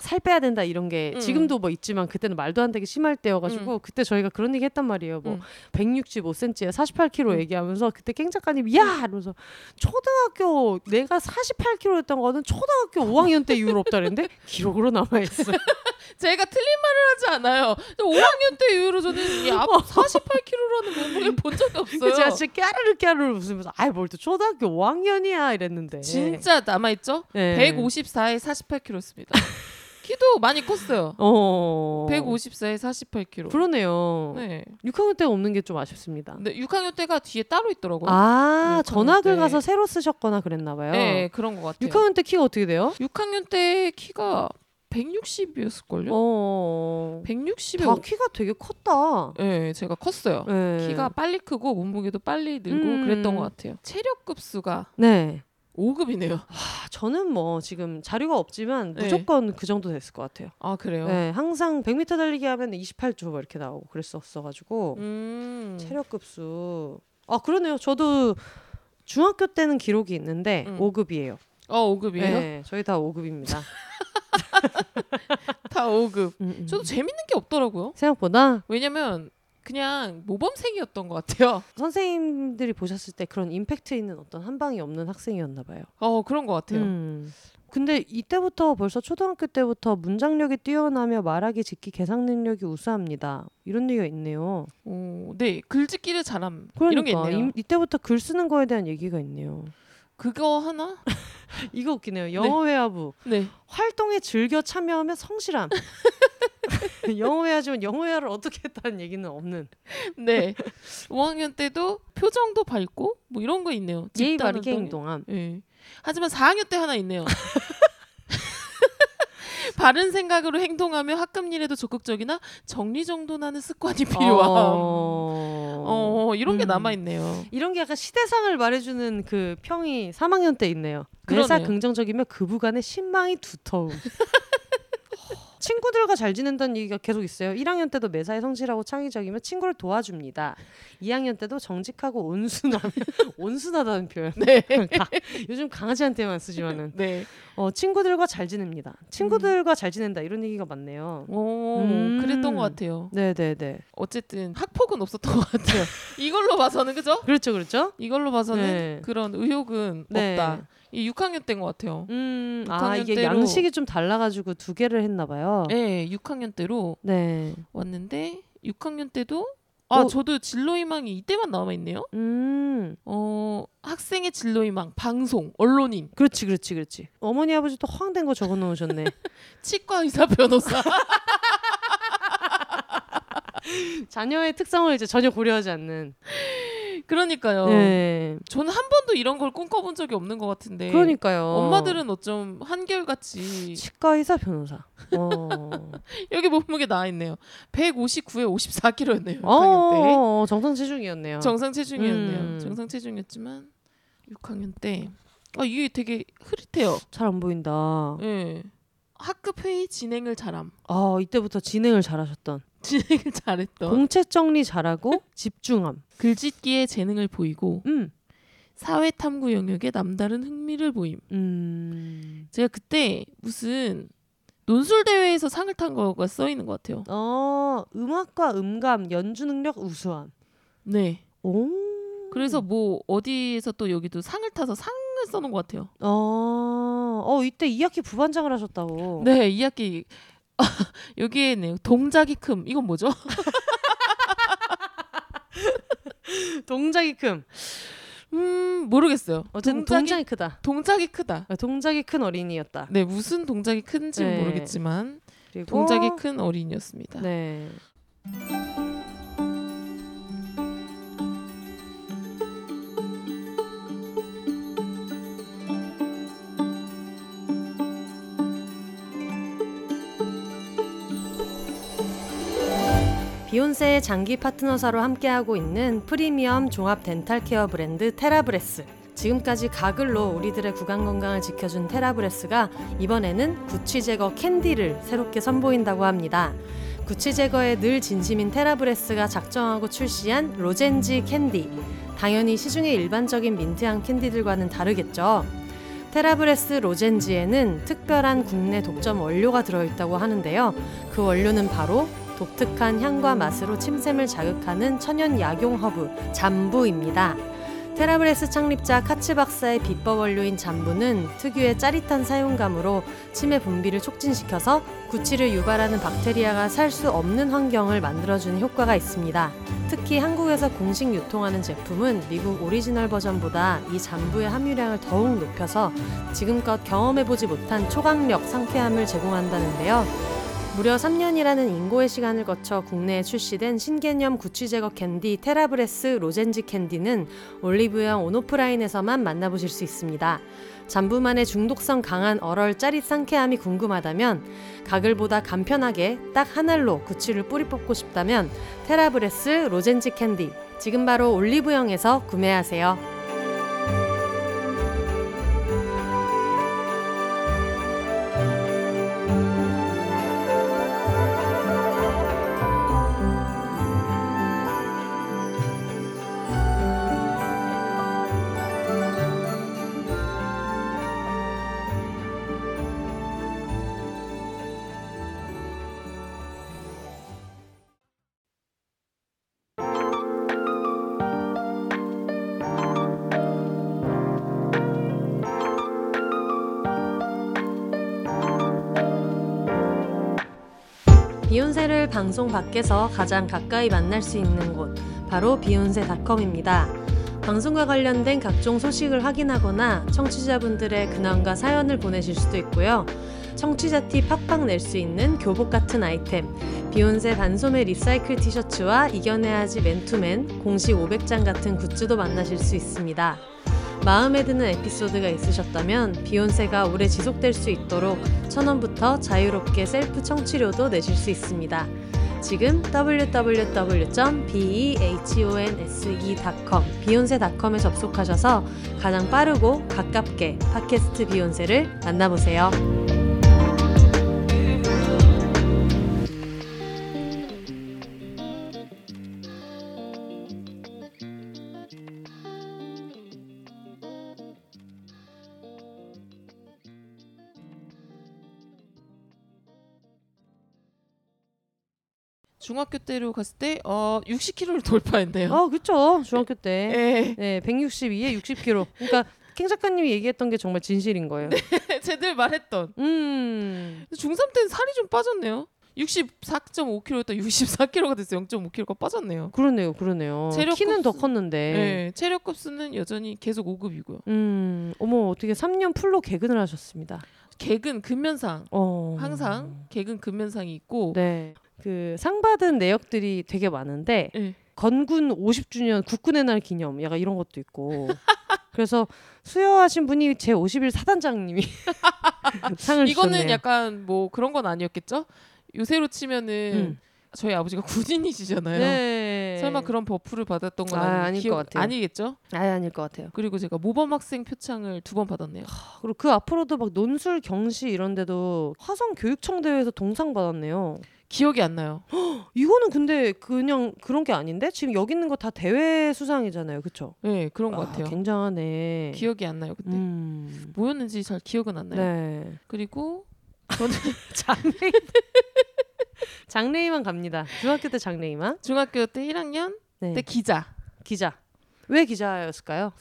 막 살 빼야 된다 이런 게 음. 지금도 뭐 있지만 그때는 말도 안 되게 심할 때여가지고 그때 저희가 그런 얘기 했단 말이에요. 뭐 음. 165cm에 48kg 음. 얘기하면서 그때 깽 작가님이 야 이러면서 초등학교 내가 48kg였던 거는 초등학교 5학년 때 이후로 없다 그랬는데 기록으로 남아 있어. 제가 틀린 말을 하지 않아요. 5학년 때 이후로 저는 이 앞 48kg라는 몸무게 본 적이 없어요. 제가 진짜 까르르 까르르 웃으면서 아이 뭘 또 초등학교 5학년이야 이랬는데 진짜 남아 있죠? 네. 154에 48kg였습니다. 키도 많이 컸어요. 어 154에 48kg. 그러네요. 네. 6학년 때 없는 게 좀 아쉽습니다. 근데 6학년 때가 뒤에 따로 있더라고요. 아 6학년 전학을 때. 가서 새로 쓰셨거나 그랬나 봐요. 네, 그런 것 같아요. 6학년 때 키가 어떻게 돼요? 6학년 때 키가 160이었을걸요? 어. 160에 다 키가 되게 컸다. 네, 제가 컸어요. 네. 키가 빨리 크고 몸무게도 빨리 늘고 음. 그랬던 것 같아요. 체력 급수가 네. 5급이네요. 아, 저는 뭐 지금 자료가 없지만 네. 무조건 그 정도 됐을 것 같아요. 아 그래요? 네, 항상 100m 달리기 하면 28조 이렇게 나오고 그랬었어가지고 음. 체력 급수. 아 그러네요. 저도 중학교 때는 기록이 있는데 음. 5급이에요. 어 5급이에요? 네, 저희 다 5급입니다. 다 5급. 음, 저도 재밌는 게 없더라고요. 생각보다 왜냐면 그냥 모범생이었던 것 같아요. 선생님들이 보셨을 때 그런 임팩트 있는 어떤 한 방이 없는 학생이었나 봐요. 어 그런 것 같아요. 음. 근데 이때부터 벌써 초등학교 때부터 문장력이 뛰어나며 말하기, 듣기, 계산 능력이 우수합니다. 이런 얘기가 있네요. 어, 네 글짓기를 잘함 그러니까 이런 게 있네요. 이, 이때부터 글 쓰는 거에 대한 얘기가 있네요. 그거 하나? 이거 웃기네요. 영어 회화부 네. 활동에 즐겨 참여하며 성실함. 영어 회화지만 영어 회화를 어떻게 했다는 얘기는 없는. 네. 5학년 때도 표정도 밝고 뭐 이런 거 있네요. 예의 바르게. 행동함. 예. 하지만 4학년 때 하나 있네요. 바른 생각으로 행동하며 학급 일에도 적극적이나 정리정돈하는 습관이 필요함. 어, 어... 이런 게 음. 남아 있네요. 이런 게 약간 시대상을 말해주는 그 평이 3학년 때 있네요. 그러네요. 긍정적이며 그부간의 신망이 두터움. 친구들과 잘 지낸다는 얘기가 계속 있어요. 1학년 때도 매사에 성실하고 창의적이며 친구를 도와줍니다. 2학년 때도 정직하고 온순하며 온순하다는 표현. 네. 다 요즘 강아지한테만 쓰지만은 네. 어, 친구들과 잘 지냅니다. 친구들과 잘 지낸다 이런 얘기가 많네요. 오, 음. 그랬던 것 같아요. 네 네 네. 어쨌든 학폭은 없었던 것 같아요. 이걸로 봐서는 그죠? 그렇죠, 그렇죠. 이걸로 봐서는 네. 그런 의혹은 네. 없다. 이 6학년 때인 것 같아요. 음, 아 6학년 이게 때로- 양식이 좀 달라가지고 두 개를 했나 봐요. 네, 6학년 때로 네. 왔는데 6학년 때도 아 어. 저도 진로희망이 이때만 남아 있네요. 음, 어 학생의 진로희망 방송 언론인 그렇지, 그렇지, 그렇지. 어머니 아버지도 허황된 거 적어 놓으셨네. 치과 의사 변호사 자녀의 특성을 이제 전혀 고려하지 않는. 그러니까요. 네. 저는 한 번도 이런 걸 꿈꿔본 적이 없는 것 같은데 그러니까요. 엄마들은 어쩜 한결같이 치과 의사 변호사. 어. 여기 몸무게 나와 있네요. 159에 54kg였네요. 6학년 때 어, 정상 체중이었네요. 정상 체중이었네요. 음. 정상 체중이었지만 6학년 때 아, 이게 되게 흐릿해요. 잘 안 보인다. 예. 학급 회의 진행을 잘함. 아, 이때부터 진행을 잘하셨던. 진행을 잘했던. 공책 정리 잘하고 집중함. 글짓기에 재능을 보이고 음. 사회 탐구 영역에 남다른 흥미를 보임. 음. 제가 그때 무슨 논술 대회에서 상을 탄 거가 써 있는 것 같아요. 어, 음악과 음감, 연주 능력 우수함. 네. 오. 그래서 뭐 어디에서 또 여기도 상을 타서 상 을 써놓은 것 같아요. 어, 어 이때 2학기 부반장을 하셨다고. 네, 이 학기 여기에는 동작이 큼. 이건 뭐죠? 동작이 큼. 음 모르겠어요. 어쨌든 동작이, 동작이 크다. 동작이 크다. 아, 동작이 큰 어린이였다. 네 무슨 동작이 큰지 는 네. 모르겠지만 그리고 동작이 큰 어린이였습니다. 네. 비혼세의 장기 파트너사로 함께하고 있는 프리미엄 종합 dental care 브랜드 테라브레스. 지금까지 가글로 우리들의 구강 건강을 지켜준 테라브레스가 이번에는 구취 제거 캔디를 새롭게 선보인다고 합니다. 구취 제거에 늘 진심인 테라브레스가 작정하고 출시한 lozenge 캔디. 당연히 시중의 일반적인 민트향 캔디들과는 다르겠죠. 테라브레스 lozenge에는 특별한 국내 독점 원료가 들어있다고 하는데요. 그 원료는 바로 독특한 향과 맛으로 침샘을 자극하는 천연 약용 허브 잠부입니다. 테라브레스 창립자 카츠 박사의 비법 원료인 잠부는 특유의 짜릿한 사용감으로 침의 분비를 촉진시켜서 구취를 유발하는 박테리아가 살 수 없는 환경을 만들어주는 효과가 있습니다. 특히 한국에서 공식 유통하는 제품은 미국 오리지널 버전보다 이 잠부의 함유량을 더욱 높여서 지금껏 경험해보지 못한 초강력 상쾌함을 제공한다는데요. 무려 3년이라는 인고의 시간을 거쳐 국내에 출시된 신개념 구취 제거 캔디 테라브레스 lozenge 캔디는 올리브영 온오프라인에서만 만나보실 수 있습니다. 잠부만의 중독성 강한 얼얼 짜릿 상쾌함이 궁금하다면 가글보다 간편하게 딱 한 알로 구취를 뿌리 뽑고 싶다면 테라브레스 lozenge 캔디 지금 바로 올리브영에서 구매하세요. 방송 밖에서 가장 가까이 만날 수 있는 곳 바로 비욘세닷컴입니다. 방송과 관련된 각종 소식을 확인하거나 청취자분들의 근황과 사연을 보내실 수도 있고요. 청취자 티 팍팍 낼 수 있는 교복 같은 아이템, 비욘세 반소매 리사이클 티셔츠와 이겨내야지 맨투맨 공식 500장 같은 굿즈도 만나실 수 있습니다. 마음에 드는 에피소드가 있으셨다면 비욘세가 오래 지속될 수 있도록 천원부터 자유롭게 셀프 청취료도 내실 수 있습니다. 지금 www.behonse.com 비욘세닷컴에 접속하셔서 가장 빠르고 가깝게 팟캐스트 비욘세를 만나보세요. 중학교 때로 갔을 때 어 60kg를 돌파했네요. 어, 그쵸. 중학교 때. 예. 네, 162에 60kg. 그러니까 캥 작가님이 얘기했던 게 정말 진실인 거예요. 쟤들 말했던 음. 중3 때는 살이 좀 빠졌네요. 64.5kg였다 64kg가 됐어요. 0.5kg가 빠졌네요. 그러네요, 그러네요. 체력 키는 더 컸는데. 네. 체력 급수는 여전히 계속 5급이고요. 음, 어머 어떻게 3년 풀로 개근을 하셨습니다. 개근 근면상 어. 항상 개근 근면상이 있고 네. 그 상 받은 내역들이 되게 많은데 예. 건군 50주년 국군의 날 기념 약간 이런 것도 있고. 그래서 수여하신 분이 제 50일 사단장님이 상을 이거는 주셨네요. 약간 뭐 그런 건 아니었겠죠? 요새로 치면은 음. 저희 아버지가 군인이시잖아요. 네. 설마 그런 buff를 받았던 건 아, 아닐 기억, 것 같아요. 아니겠죠? 아예 아닐 것 같아요. 그리고 제가 모범 학생 표창을 두 번 받았네요. 그리고 그 앞으로도 막 논술 경시 이런 데도 화성 교육청 대회에서 동상 받았네요. 기억이 안 나요. 이거는 근데 그냥 그런 게 아닌데 지금 여기 있는 거 다 대회 수상이잖아요, 그렇죠? 네, 그런 것 아, 같아요. 굉장하네. 기억이 안 나요 그때. 음. 뭐였는지 잘 기억은 안 나요. 네. 그리고 저는 장래희 장래희만 갑니다. 중학교 때 장래희만. 중학교 때 1학년 네. 때 기자 기자. 왜 기자였을까요?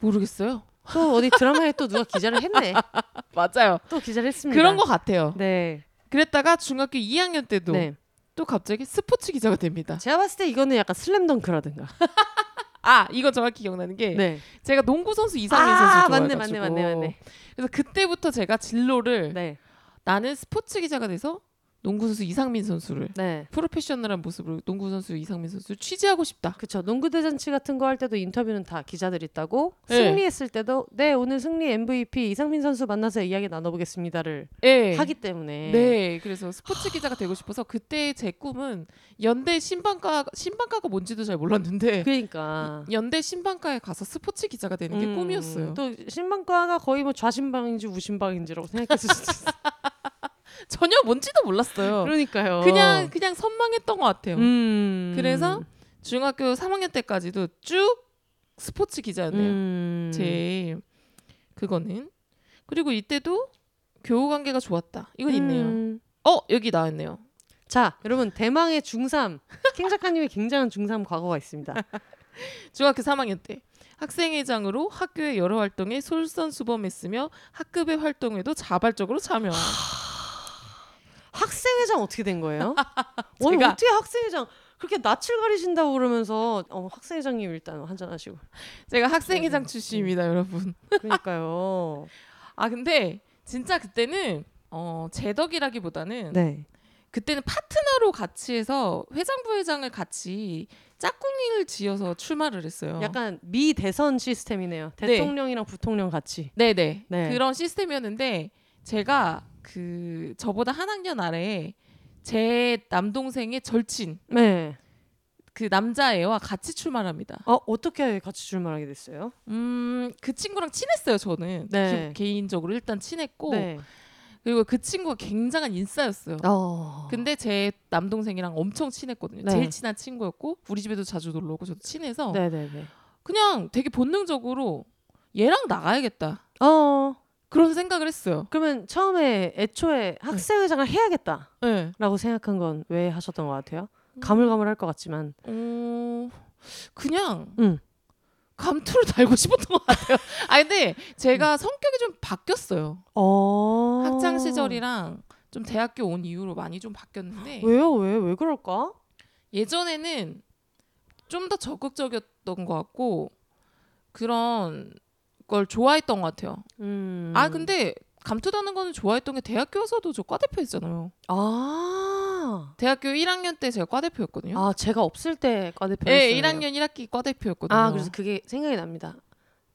모르겠어요. 또 어디 드라마에 또 누가 기자를 했네. 맞아요. 또 기자를 했습니다. 그런 것 같아요. 네. 그랬다가 중학교 2학년 때도 네. 또 갑자기 스포츠 기자가 됩니다. 제가 봤을 때 이거는 약간 슬램덩크라든가. 아 이건 정확히 기억나는 게 네. 제가 농구 선수 이상민 아, 선수 맞네, 좋아해가지고 맞네, 맞네, 맞네. 그래서 그때부터 제가 진로를 네. 나는 스포츠 기자가 돼서 농구 선수 이상민 선수를 네. 프로페셔널한 모습으로 농구 선수 이상민 선수를 취재하고 싶다. 그쵸. 농구 대잔치 같은 거 할 때도 인터뷰는 다 기자들 있다고. 네. 승리했을 때도 네 오늘 승리 MVP 이상민 선수 만나서 이야기 나눠보겠습니다를 네. 하기 때문에. 네, 그래서 스포츠 기자가 되고 싶어서 그때 제 꿈은 연대 신방과 신방과가 뭔지도 잘 몰랐는데 그러니까. 연대 신방과에 가서 스포츠 기자가 되는 게 음, 꿈이었어요. 또 신방과가 거의 뭐 좌신방인지 우신방인지라고 생각했을 수도 있어요. 전혀 뭔지도 몰랐어요. 그러니까요. 그냥 그냥 선망했던 것 같아요. 음. 그래서 중학교 3학년 때까지도 쭉 스포츠 기자였네요. 음. 제 그거는 그리고 이때도 교우 관계가 좋았다. 이건 있네요. 음. 어 여기 나왔네요. 자, 여러분 대망의 중3 킹 작가님의 굉장한 중3 과거가 있습니다. 중학교 3학년 때 학생회장으로 학교의 여러 활동에 솔선수범했으며 학급의 활동에도 자발적으로 참여. 학생회장 어떻게 된 거예요? 오늘 어떻게 학생회장 그렇게 낯을 가리신다고 그러면서 어, 학생회장님 일단 한잔 하시고. 제가 학생회장 네. 출신입니다, 여러분. 그러니까요. 아 근데 진짜 그때는 어, 제 덕이라기보다는 네. 그때는 파트너로 같이 해서 회장 부회장을 같이 짝꿍이를 지어서 출마를 했어요. 약간 미 대선 시스템이네요. 대통령이랑 부통령 같이. 네네 네. 그런 시스템이었는데 제가 그 저보다 한 학년 아래에 제 남동생의 절친 네. 그 남자애와 같이 출마합니다. 어 어떻게 같이 출마하게 됐어요? 음, 그 친구랑 친했어요, 저는. 네. 기- 개인적으로 일단 친했고 네. 그리고 그 친구가 굉장한 인싸였어요. 어. 근데 제 남동생이랑 엄청 친했거든요. 네. 제일 친한 친구였고 우리 집에도 자주 놀러 오고 저도 친해서 네네네. 그냥 되게 본능적으로 얘랑 나가야겠다. 어. 그런 생각을 했어요. 그러면 처음에 애초에 학생회장을 해야겠다라고 네. 생각한 건 왜 하셨던 것 같아요? 가물가물할 것 같지만. 어, 그냥 응. 감투를 달고 싶었던 것 같아요. 아 근데 제가 성격이 좀 바뀌었어요. 어. 학창 시절이랑 좀 대학교 온 이후로 많이 좀 바뀌었는데 왜요? 왜? 왜 그럴까? 예전에는 좀 더 적극적이었던 것 같고 그런 걸 좋아했던 것 같아요. 음. 아 근데 감투 다는 거는 좋아했던 게 대학교 와서도 저 과대표 했잖아요. 아. 대학교 1학년 때 제가 과대표였거든요. 아, 제가 없을 때 과대표 네, 했어요. 1학년 1학기 과대표였거든요. 아, 그래서 그게 생각이 납니다.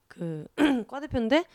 그 과대표인데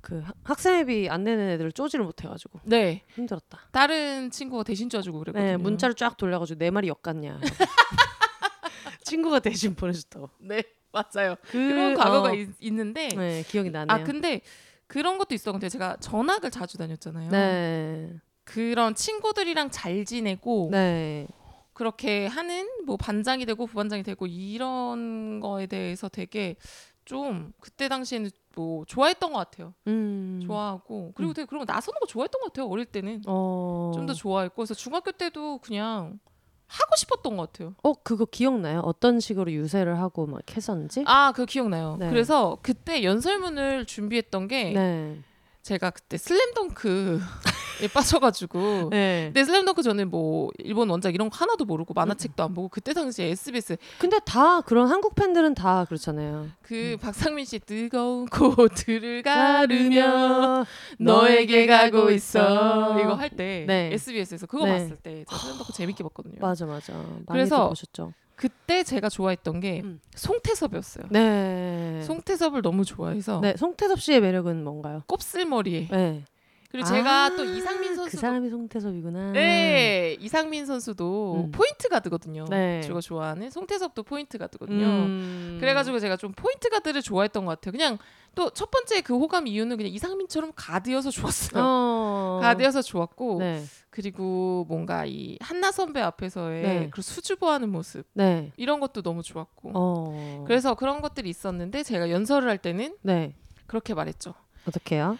그 학- 학생회비 안 내는 애들을 쪼지를 못 해 가지고 네, 힘들었다. 다른 친구가 대신 쪄 주고 그랬거든요. 네, 문자를 쫙 돌려 가지고 내 말이 엿같냐. 친구가 대신 보내줬다고. 네, 맞아요. 그, 그런 과거가 어, 있, 있는데 네, 기억이 나네요. 아 근데 그런 것도 있었는데 제가 전학을 자주 다녔잖아요. 네, 그런 친구들이랑 잘 지내고 네, 그렇게 하는 뭐 반장이 되고 부반장이 되고 이런 거에 대해서 되게 좀 그때 당시에는 뭐 좋아했던 것 같아요. 음, 좋아하고 그리고 음. 되게 그런 거 나서는 거 좋아했던 것 같아요. 어릴 때는 어, 좀더 좋아했고 그래서 중학교 때도 그냥 하고 싶었던 것 같아요. 어 그거 기억나요? 어떤 식으로 유세를 하고 막 했었는지? 아, 그거 기억나요. 네. 그래서 그때 연설문을 준비했던 게 네, 제가 그때 슬램덩크에 빠져가지고 네. 근데 슬램덩크 저는 뭐 일본 원작 이런 거 하나도 모르고 만화책도 안 보고 그때 당시에 SBS 근데 다 그런 한국 팬들은 다 그렇잖아요. 그 박상민 씨 뜨거운 코트를 가르며 너에게 가고 있어 이거 할 때 네. SBS에서 그거 네. 봤을 때 슬램덩크 재밌게 봤거든요. 맞아 맞아. 많이들 그래서 보셨죠. 그때 제가 좋아했던 게 음. 송태섭이었어요. 네. 송태섭을 너무 좋아해서 네, 송태섭 씨의 매력은 뭔가요? 곱슬머리에 네. 그리고 제가 아, 또 이상민 그 선수도 사람이 송태섭이구나. 네 이상민 선수도 음. 포인트 가드거든요. 네. 제가 좋아하는 송태섭도 포인트 가드거든요. 음. 그래가지고 제가 좀 포인트 가드를 좋아했던 것 같아요. 그냥 또 첫 번째 그 호감 이유는 그냥 이상민처럼 가드여서 좋았어요. 어. 가드여서 좋았고 네. 그리고 뭔가 이 한나 선배 앞에서의 네. 그 수줍어하는 모습 네. 이런 것도 너무 좋았고 어. 그래서 그런 것들이 있었는데 제가 연설을 할 때는 네. 그렇게 말했죠. 어떻게요?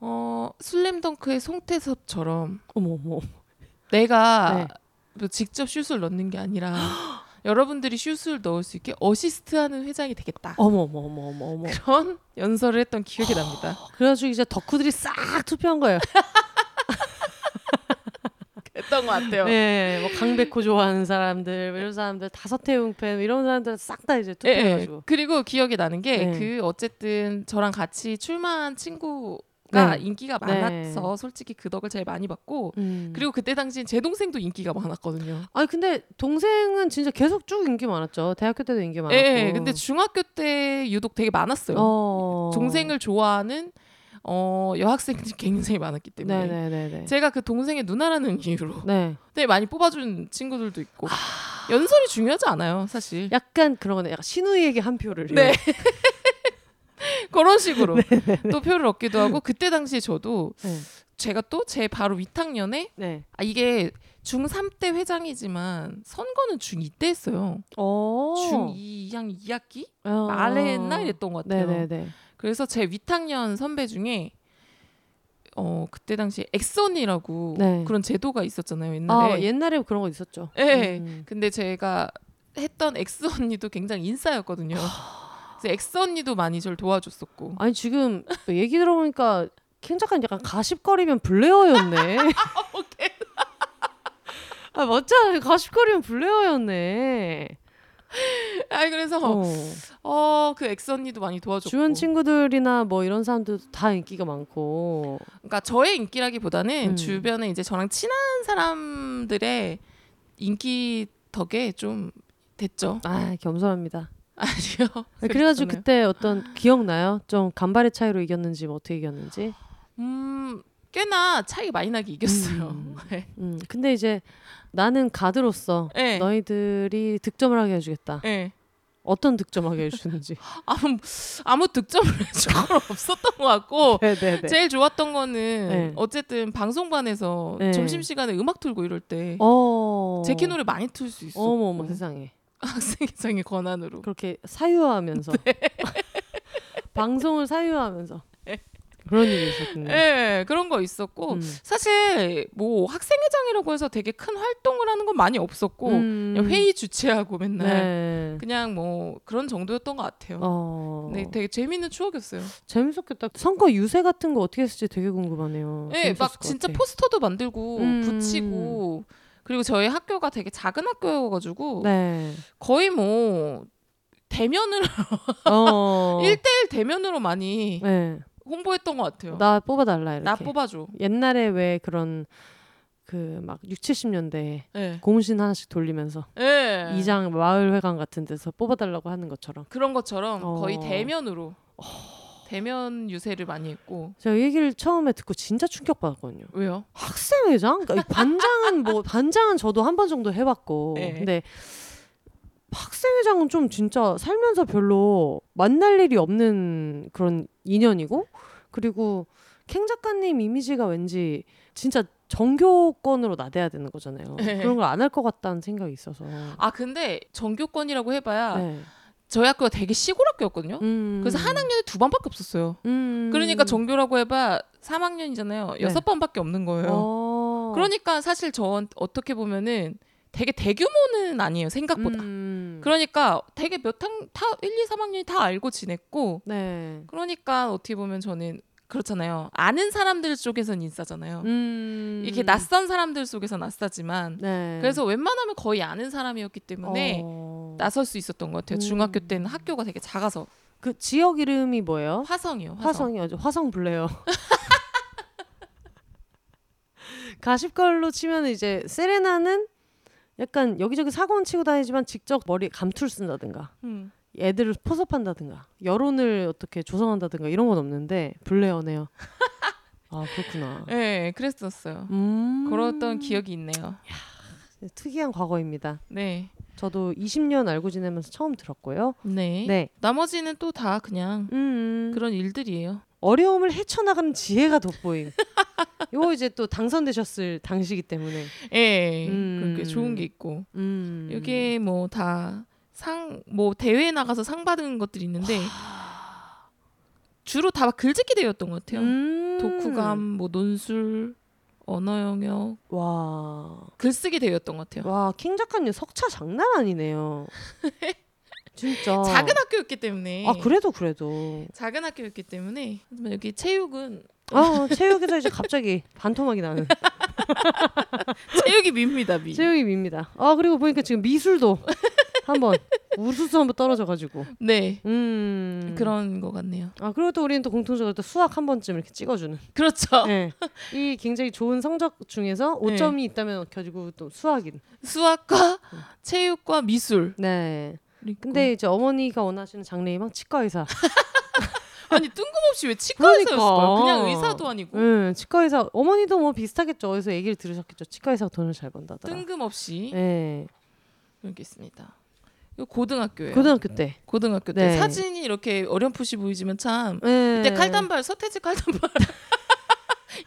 어 슬램덩크의 송태섭처럼 어머 어머. 내가 네. 뭐 직접 슛을 넣는 게 아니라 여러분들이 슛을 넣을 수 있게 어시스트하는 회장이 되겠다. 어머 어머 어머 어머 어머. 그런 연설을 했던 기억이 납니다. 그래가지고 이제 덕후들이 싹 투표한 거예요. 그랬던 것 같아요. 네, 뭐 강백호 좋아하는 사람들, 뭐 이런 사람들, 다서태웅 팬 이런 사람들 싹 다 이제 예, 투표해가지고. 그리고 기억이 나는 게 네. 그 어쨌든 저랑 같이 출마한 친구 가 네. 인기가 네. 많아서 솔직히 그 덕을 제일 많이 받고 음. 그리고 그때 당시 제 동생도 인기가 많았거든요. 아니 근데 동생은 진짜 계속 쭉 인기 많았죠. 대학교 때도 인기 많았고. 예, 근데 중학교 때 유독 되게 많았어요. 어. 동생을 좋아하는 어, 여학생들이 굉장히 많았기 때문에 네네네네. 제가 그 동생의 누나라는 이유로 네. 되게 많이 뽑아준 친구들도 있고 연설이 중요하지 않아요, 사실. 약간 그런 거네. 약간 신우이에게 한 표를. 네. 그런 식으로 또 표를 얻기도 하고 그때 당시에 저도 네. 제가 또 제 바로 윗학년에 네. 아, 이게 중3 때 회장이지만 선거는 중2 때 했어요. 어. 중2 한 2학기 어. 말에 했나 이랬던 것 같아요. 네네네. 그래서 제 윗학년 선배 중에 어 그때 당시 엑선이라고 네. 그런 제도가 있었잖아요 옛날에. 아 옛날에 그런 거 있었죠. 예. 음. 근데 제가 했던 엑스 언니도 굉장히 인싸였거든요. 그래서 엑스 언니도 많이 저를 도와줬었고. 아니 지금 또 얘기 들어보니까 캥작가는 약간 Gossip Girl이면 블레어였네. 아 맞잖아. Gossip Girl이면 블레어였네. 아 그래서 어. 어그 엑스 언니도 많이 도와줬고. 주변 친구들이나 뭐 이런 사람들도 다 인기가 많고. 그러니까 저의 인기라기보다는 음. 주변에 이제 저랑 친한 사람들의 인기 덕에 좀 됐죠. 아 겸손합니다. 아니요. 그래가지고 그랬잖아요. 그때 어떤 기억나요? 좀 간발의 차이로 이겼는지 뭐 어떻게 이겼는지. 음 꽤나 차이가 많이 나게 이겼어요. 음. 네. 음 근데 이제 나는 가드로서 네. 너희들이 득점을 하게 해주겠다. 네. 어떤 득점하게 해주는지. 아무 아무 득점을 해준 건 없었던 것 같고 네네네. 제일 좋았던 거는 네. 어쨌든 방송반에서 네. 점심 시간에 음악 틀고 이럴 때 어. 제키 노래 많이 틀 수 있어. 어머 어머 세상에. 학생회장의 권한으로. 그렇게 사유화하면서 네. 방송을 사유화하면서 그런 일이 있었군요. 네, 그런 거 있었고 음. 사실 뭐 학생회장이라고 해서 되게 큰 활동을 하는 건 많이 없었고 음. 그냥 회의 주최하고 맨날 네. 그냥 뭐 그런 정도였던 것 같아요. 어. 네, 되게 재밌는 추억이었어요. 재밌었겠다. 선거 유세 같은 거 어떻게 했을지 되게 궁금하네요. 네, 막것 진짜 같아. 포스터도 만들고 음. 붙이고 그리고 저희 학교가 되게 작은 학교여가지고 네. 거의 뭐 대면으로 어. 1대1 대면으로 많이 네. 홍보했던 것 같아요. 나 뽑아달라 이렇게. 나 뽑아줘. 옛날에 왜 그런 그 막 6, 70년대에 네. 고무신 하나씩 돌리면서 네. 이장 마을 회관 같은 데서 뽑아달라고 하는 것처럼 그런 것처럼 어. 거의 대면으로 대면 유세를 많이 했고 제가 이 얘기를 처음에 듣고 진짜 충격받았거든요. 왜요? 학생회장? 그러니까 이 반장은 뭐 반장은 저도 한 번 정도 해봤고 네. 근데 학생회장은 좀 진짜 살면서 별로 만날 일이 없는 그런 인연이고 그리고 캥 작가님 이미지가 왠지 진짜 정교권으로 나대야 되는 거잖아요. 네. 그런 걸 안 할 것 같다는 생각이 있어서. 아 근데 전교권이라고 해봐야 네. 저희 학교가 되게 시골 학교였거든요. 음. 그래서 한 학년에 두 번밖에 없었어요. 음. 그러니까 전교라고 해봐 3학년이잖아요. 네. 여섯 번밖에 없는 거예요. 어. 그러니까 사실 저 어떻게 보면은 되게 대규모는 아니에요 생각보다. 음. 그러니까 되게 몇 학, 다 1, 2, 3학년이 다 알고 지냈고 네. 그러니까 어떻게 보면 저는 그렇잖아요. 아는 사람들 쪽에선 인싸잖아요. 음. 이게 낯선 사람들 속에서 낯싸지만 네. 그래서 웬만하면 거의 아는 사람이었기 때문에 어. 나설 수 있었던 것 같아요. 음. 중학교 때는 학교가 되게 작아서 그 지역 이름이 뭐예요? 화성이요. 화성. 어죠 화성 블레어. 가십걸로 치면 이제 세레나는 약간 여기저기 사고는 치고 다니지만 직접 머리에 감투를 쓴다든가 음. 애들을 포섭한다든가 여론을 어떻게 조성한다든가 이런 건 없는데 블레어네요. 아 그렇구나. 네, 그랬었어요. 음. 그랬던 기억이 있네요. 특이한 과거입니다. 네. 저도 20년 알고 지내면서 처음 들었고요. 네. 네. 나머지는 또 다 그냥 음. 그런 일들이에요. 어려움을 헤쳐나가는 지혜가 돋보임. 이거 이제 또 당선되셨을 당시기 때문에. 예. 음. 그렇게 좋은 게 있고. 음. 이게 뭐 다 상 뭐 대회에 나가서 상 받은 것들이 있는데 주로 다 글짓기 대회였던 것 같아요. 음. 독후감, 뭐 논술, 언어 영역, 와. 글쓰기 대회였던 것 같아요. 와, 킹 작가님 석차 장난 아니네요. 진짜. 작은 학교였기 때문에 아, 그래도 그래도. 작은 학교였기 때문에 여기 체육은 아, 체육에서 이제 갑자기 반토막이 나는. 체육이 밉니다 미. 체육이 밉니다. 아 그리고 보니까 지금 미술도 한번 우수수 한번 떨어져가지고. 네 음. 그런 것 같네요. 아 그리고 또 우리는 또 공통적으로 또 수학 한 번쯤 이렇게 찍어주는. 그렇죠. 네. 이 굉장히 좋은 성적 중에서 네. 5점이 있다면 가지고 또 수학인. 수학과 체육과 미술. 네. 근데 이제 어머니가 원하시는 장래희망 치과 의사. 아니 뜬금없이 왜 치과 의사였을까요? 그러니까. 그냥 의사도 아니고 응, 치과 의사. 어머니도 뭐 비슷하겠죠. 어디서 얘기를 들으셨겠죠. 치과 의사가 돈을 잘 번다더라. 뜬금없이 네. 게 있습니다. 이거 고등학교예요. 고등학교 때. 고등학교 때 네. 사진이 이렇게 어렴풋이 보이지만 참 네. 이때 칼단발 서태지 칼단발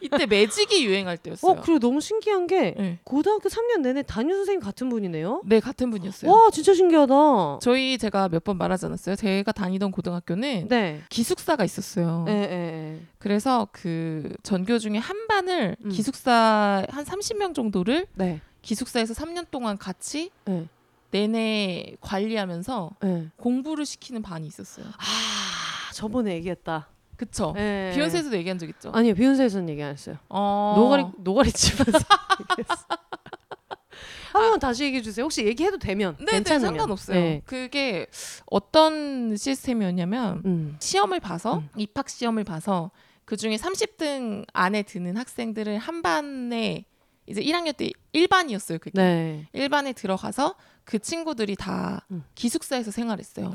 이때 매직이 유행할 때였어요. 어, 그리고 너무 신기한 게 네. 고등학교 3년 내내 담임 선생님 같은 분이네요. 네 같은 분이었어요. 와, 진짜 신기하다. 저희 제가 몇 번 말하지 않았어요. 제가 다니던 고등학교는 네. 기숙사가 있었어요. 예, 예, 그래서 그 전교 중에 한 반을 음. 기숙사 한 30명 정도를 네. 기숙사에서 3년 동안 같이 네. 내내 관리하면서 네. 공부를 시키는 반이 있었어요. 아, 저번에 얘기했다. 그쵸? 예. 비혼세에서도 얘기한 적 있죠. 아니요, 비혼세에서는 얘기 안 했어요. 어... 노가리 노가리 집에서 얘기했어. 한번 다시 얘기해 주세요. 혹시 얘기해도 되면 네, 네, 괜찮으면. 상관없어요. 네. 그게 어떤 시스템이었냐면 음. 시험을 봐서 음. 입학 시험을 봐서 그 중에 30등 안에 드는 학생들을 한 반에 이제 1학년 때 1반이었어요. 그게 네. 1반에 들어가서 그 친구들이 다 음. 기숙사에서 생활했어요.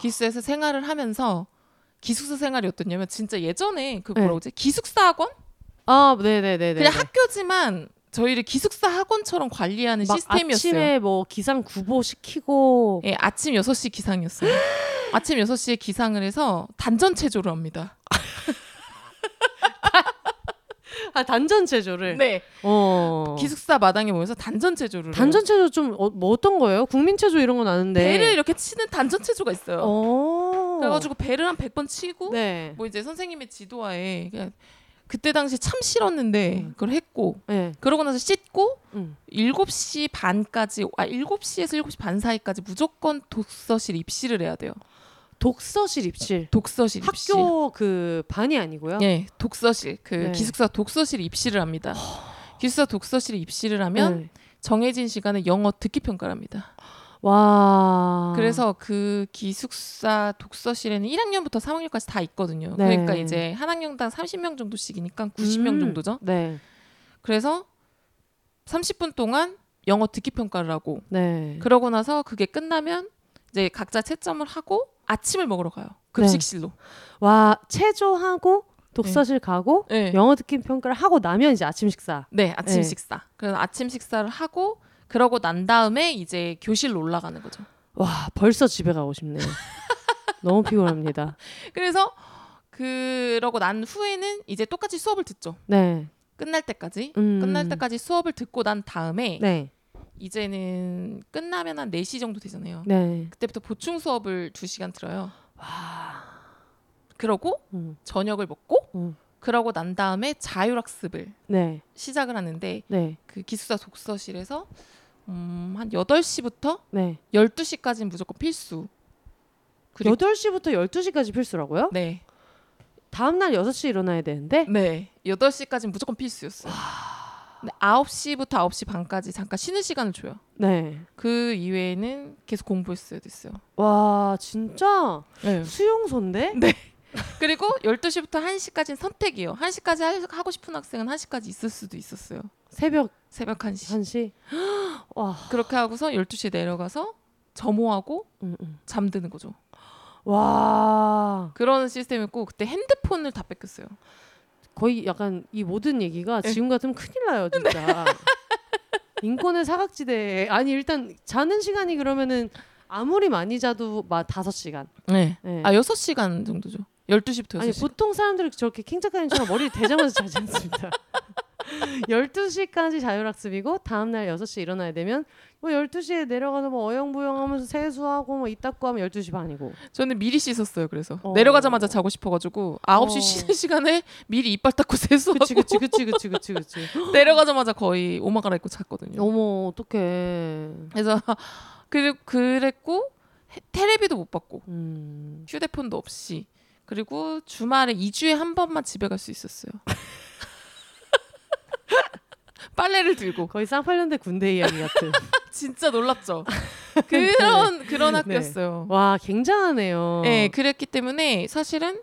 기숙사에서 생활을 하면서 기숙사 생활이 어떻냐면 진짜 예전에 그 네. 뭐라고 그러지? 기숙사 학원? 아, 네, 네, 네, 네. 그냥 학교지만 저희를 기숙사 학원처럼 관리하는 막 시스템이었어요. 아침에 뭐 기상 구보 시키고 예, 아침 6시 기상이었어요. 아침 6시에 기상을 해서 단전 체조를 합니다. 아 단전 체조를 네. 어 기숙사 마당에 모여서 단전 체조를 단전. 체조 좀뭐 어떤 거예요? 국민 체조 이런 건 아는데 배를 이렇게 치는 단전 체조가 있어요. 어 그래가지고 배를 한 100번 치고 네. 뭐 이제 선생님의 지도하에 그냥 그때 당시 참 싫었는데 음. 그걸 했고 네. 그러고 나서 씻고 음. 7시 반까지 아 7시에서 7시 반 사이까지 무조건 독서실 입시를 해야 돼요. 독서실 입실. 독서실 입시. 학교 그 반이 아니고요. 예, 독서실 그 네. 기숙사 독서실 입시를 합니다. 기숙사 독서실 입시를 하면 네. 정해진 시간에 영어 듣기 평가를 합니다. 와. 그래서 그 기숙사 독서실에는 1학년부터 3학년까지 다 있거든요. 네. 그러니까 이제 한 학년당 30명 정도씩이니까 90명 음. 정도죠. 네. 그래서 30분 동안 영어 듣기 평가를 하고 네. 그러고 나서 그게 끝나면 이제 각자 채점을 하고 아침을 먹으러 가요. 급식실로. 와 체조하고 독서실 가고 네. 영어 듣기 평가를 하고 나면 이제 아침 식사. 네, 아침 네. 식사. 그래서 아침 식사를 하고 그러고 난 다음에 이제 교실로 올라가는 거죠. 와 벌써 집에 가고 싶네요. 너무 피곤합니다. 그래서 그러고 난 후에는 이제 똑같이 수업을 듣죠. 네. 끝날 때까지. 음. 끝날 때까지 수업을 듣고 난 다음에 네. 이제는 끝나면 한 4시 정도 되잖아요. 네. 그때부터 보충 수업을 2시간 들어요. 와. 그러고 음. 저녁을 먹고 음. 그러고 난 다음에 자율학습을 네. 시작을 하는데 네. 그 기숙사 독서실에서 음, 한 8시부터 네. 12시까지는 무조건 필수. 그리고 8시부터 12시까지 필수라고요? 네. 다음 날 6시 일어나야 되는데 네. 8시까지는 무조건 필수였어요. 근데 9시부터 9시 반까지 잠깐 쉬는 시간을 줘요. 네. 그 이외에는 계속 공부했어야 됐어요. 와, 진짜 네. 수용소인데? 그리고 12시부터 1시까지는 선택이에요. 1시까지 할- 하고 싶은 학생은 1시까지 있을 수도 있었어요. 새벽 새벽 1시. 1시. 와. 그렇게 하고서 12시에 내려가서 점호하고 음, 음. 잠드는 거죠. 와. 그런 시스템이었고 그때 핸드폰을 다 뺏겼어요. 거의 약간 이 모든 얘기가 네. 지금 같으면 큰일 나요, 진짜. 인권의 사각지대에 아니 일단 자는 시간이 그러면은 아무리 많이 자도 막 5시간. 네. 네. 아 6시간 정도죠. 12시부터 6시. 아니 보통 사람들이 저렇게 킹 작가님처럼 머리를 대자마자 자지 않습니다. 12시까지 자율학습이고 다음날 6시 일어나야 되면 뭐 12시에 내려가서 뭐 어영부영하면서 세수하고 뭐 이닦고 하면 12시 반이고 저는 미리 씻었어요. 그래서 어. 내려가자마자 자고 싶어가지고 9시 어. 쉬는 시간에 미리 이빨 닦고 세수하고 그치 그치 그치 그치 그치 그치 내려가자마자 거의 오마 갈아입고 잤거든요. 어머 어떡해 그래서 그리고 그랬고 해- 테레비도 못 봤고 음. 휴대폰도 없이 그리고 주말에 2주에 한 번만 집에 갈 수 있었어요. 빨래를 들고 거의 쌍팔년대 군대 이야기 같은. 진짜 놀랍죠. 그런 그런 네. 학교였어요. 와 굉장하네요. 네, 그랬기 때문에 사실은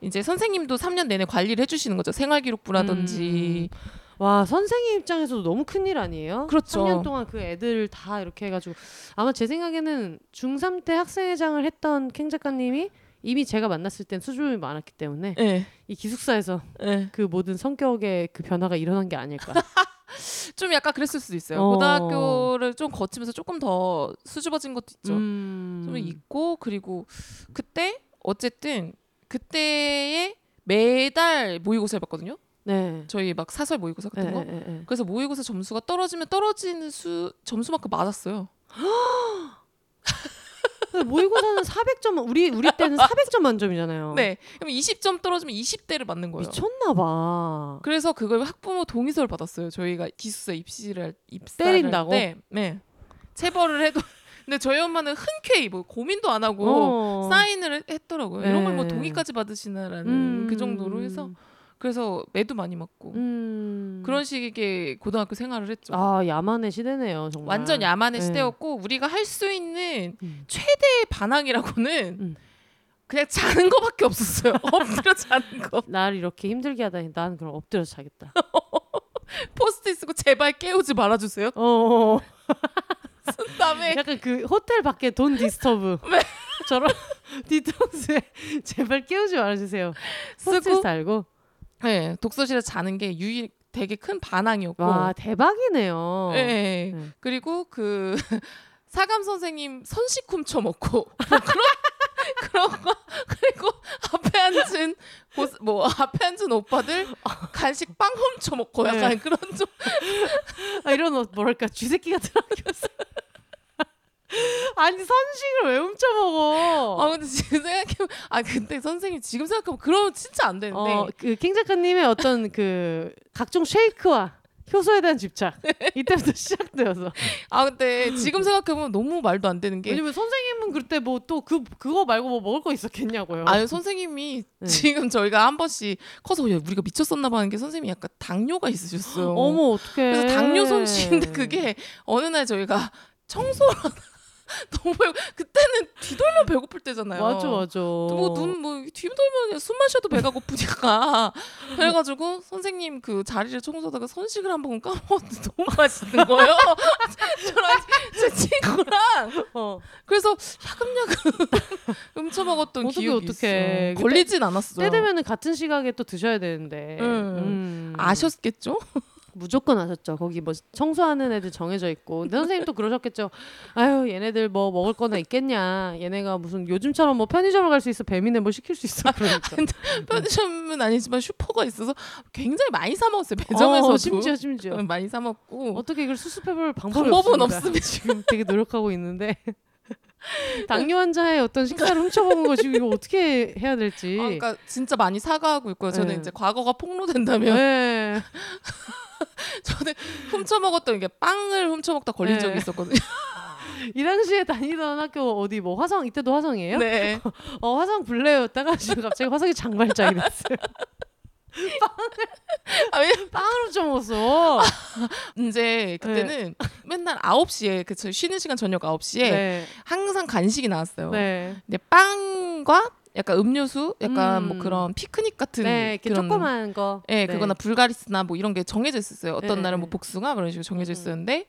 이제 선생님도 3년 내내 관리를 해주시는 거죠. 생활기록부라든지. 와 선생님 입장에서도 너무 큰일 아니에요? 그렇죠. 3년 동안 그 애들 다 이렇게 해가지고 아마 제 생각에는 중3 때 학생회장을 했던 캥 작가님이 이미 제가 만났을 땐 수줍음이 많았기 때문에 네, 이 기숙사에서 네. 그 모든 성격의 그 변화가 일어난 게 아닐까. 좀 약간 그랬을 수도 있어요. 어. 고등학교를 좀 거치면서 조금 더 수줍어진 것도 있죠. 음. 좀 있고 그리고 그때 어쨌든 그때에 매달 모의고사를 봤거든요. 네. 저희 막 사설 모의고사 같은 네, 거. 네, 네, 네. 그래서 모의고사 점수가 떨어지면 떨어지는 수 점수만큼 맞았어요. 모의고사는 400점 우리 우리 때는 400점 만점이잖아요. 네. 그럼 20점 떨어지면 20대를 맞는 거예요. 미쳤나 봐. 그래서 그걸 학부모 동의서를 받았어요. 저희가 기숙사 입시를 할- 입사를 때린다고? 할 때, 네. 체벌을 해도 근데 저희 엄마는 흔쾌히 뭐 고민도 안 하고 어. 사인을 했- 했더라고요. 이런 걸뭐 네. 동의까지 받으시나라는 음. 그 정도로 해서 그래서 매도 많이 맞고 음. 그런 식의 고등학교 생활을 했죠. 아 야만의 시대네요 정말. 완전 야만의 네. 시대였고 우리가 할 수 있는 음. 최대의 반항이라고는 음. 그냥 자는 거밖에 없었어요. 엎드려 자는 거. 날 이렇게 힘들게 하다니 난 그럼 엎드려서 자겠다. 포스트잇 쓰고 제발 깨우지 말아주세요. 어. 쓴 다음에 약간 그 호텔 밖에 don't disturb. 네. 저런 뒤통수에 제발 깨우지 말아주세요. 쓰고 달고. 네, 독서실에 자는 게 유일 되게 큰 반항이었고. 와 대박이네요. 네. 네. 그리고 그 사감 선생님 선식 훔쳐 먹고 뭐 그런 그런 거 그리고 앞에 앉은 고스- 뭐 앞에 앉은 오빠들 간식 빵 훔쳐 먹고 약간 네. 그런 좀 아, 이런 어, 뭐랄까 쥐새끼 같은 학교였어. 아니 선식을 왜 훔쳐 먹어? 아 근데 지금 생각해보면 아 근데 선생님 지금 생각하면 그러면 진짜 안 되는데 어, 그킹 작가님의 어떤 그 각종 쉐이크와 효소에 대한 집착 이때부터 시작되어서 아 근데 지금 생각해보면 너무 말도 안 되는 게 왜냐면 선생님은 그때 뭐 또 그 그거 말고 뭐 먹을 거 있었겠냐고요. 아유 선생님이 네. 지금 저희가 한 번씩 커서 야, 우리가 미쳤었나 봐 하는 게 선생님이 약간 당뇨가 있으셨어요. 어머 어떡해. 그래서 당뇨 손실인데 그게 어느 날 저희가 청소를 너무 배고 그때는 뒤돌면 배고플 때잖아요. 맞아 맞아. 뭐눈뭐 뒤돌면 숨 마셔도 배가 고프니까 그래가지고 선생님 그 자리를 청소하다가 선식을 한 번 까먹었는데 너무 맛있는 거예요. 저랑 제 친구랑 어. 그래서 야금야금 훔쳐 먹었던 기억이 어떡해. 있어. 걸리진 않았어요. 때 되면은 같은 시각에 또 드셔야 되는데. 음. 음. 아셨겠죠? 무조건 아셨죠. 거기 뭐 청소하는 애들 정해져 있고. 근데 선생님 또 그러셨겠죠. 아유 얘네들 뭐 먹을 거나 있겠냐. 얘네가 무슨 요즘처럼 뭐 편의점을 갈 수 있어. 배민에 뭐 시킬 수 있어. 그러니까. 편의점은 아니지만 슈퍼가 있어서 굉장히 많이 사 먹었어요. 매점에서도 어, 심지어 심지어. 응, 많이 사 먹고 어떻게 이걸 수습해 볼 방법이 방법은. 없습니다. 지금 되게 노력하고 있는데 당뇨 환자의 어떤 식사를 훔쳐먹은 거 지금 이거 어떻게 해야 될지. 아, 그러니까 진짜 많이 사과하고 있고요. 저는 네. 이제 과거가 폭로된다면 네. 저는 훔쳐 먹었던 게 빵을 훔쳐 먹다 걸린 네. 적이 있었거든요. 이 당시에 다니던 학교 어디 뭐 화성 이때도 화성이에요? 네. 어 화성 블레였다가 지금 갑자기 화성이 장발장이 됐어요. 아, 왜? 빵을 훔쳐먹었어. 이제 그때는 맨날 9시에 그저 쉬는 시간 저녁 9시에 네. 항상 간식이 나왔어요. 네. 근데 빵과 약간 음료수, 약간 음. 뭐 그런 피크닉 같은 네. 그런 조그만 거. 예, 네. 그거나 불가리스나 뭐 이런 게 정해져 있었어요. 어떤 네, 날은 네. 뭐 복숭아 그런 식으로 정해져 음. 있었는데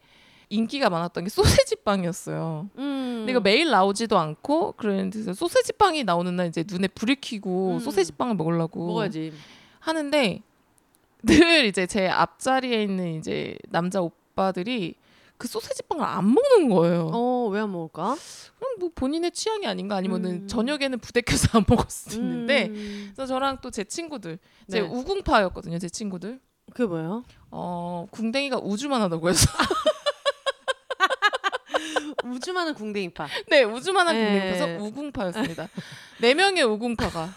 인기가 많았던 게 소세지 빵이었어요. 음. 근데 이거 매일 나오지도 않고 그런데 소세지 빵이 나오는 날 이제 눈에 불을 켜고 음. 소세지 빵을 먹으려고 먹어야지. 하는데 늘 이제 제 앞자리에 있는 이제 남자 오빠들이 그 소세지 빵을 안 먹는 거예요. 어, 왜 안 먹을까? 그럼 뭐 본인의 취향이 아닌가 아니면은 음. 저녁에는 부대껴서 안 먹을 수도 있는데 음. 그래서 저랑 또 제 친구들 제 네. 우궁파였거든요. 제 친구들. 그게 뭐예요? 어 궁뎅이가 우주만 하다고 해서 우주만은 궁뎅이파. 네 우주만한 네. 궁뎅이파서 우궁파였습니다. 네 명의 우궁파가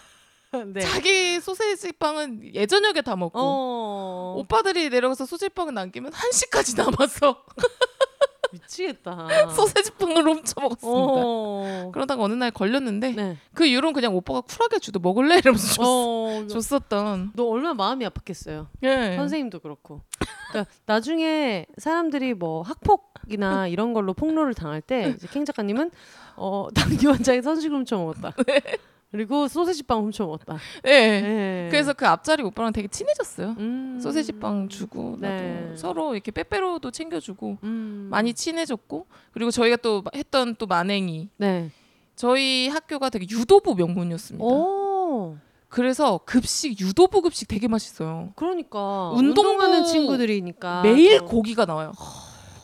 네. 자기 소세지 빵은 예저녁에 다 먹고 어. 오빠들이 내려가서 소세지 빵을 남기면 한 시까지 남았어. 미치겠다. 소세지 빵을 훔쳐 먹었습니다. 어. 그러다가 어느 날 걸렸는데 네. 그 이후로는 그냥 오빠가 쿨하게 주도 먹을래 이러면서 줬, 어. 줬었던. 너 얼마나 마음이 아팠겠어요. 예. 선생님도 그렇고. 그러니까 나중에 사람들이 뭐 학폭이나 이런 걸로 폭로를 당할 때 이제 캥 작가님은 어 당기 원장이 선식을 훔쳐 먹었다. 그리고 소세지빵 훔쳐 먹었다. 예. 네. 그래서 그 앞자리 오빠랑 되게 친해졌어요. 음. 소세지빵 주고 나도 네. 서로 이렇게 빼빼로도 챙겨주고 음. 많이 친해졌고 그리고 저희가 또 했던 또 만행이 네. 저희 학교가 되게 유도부 명문이었습니다. 오. 그래서 급식 유도부 급식 되게 맛있어요. 그러니까 운동하는 친구들이니까 매일 또- 고기가 나와요.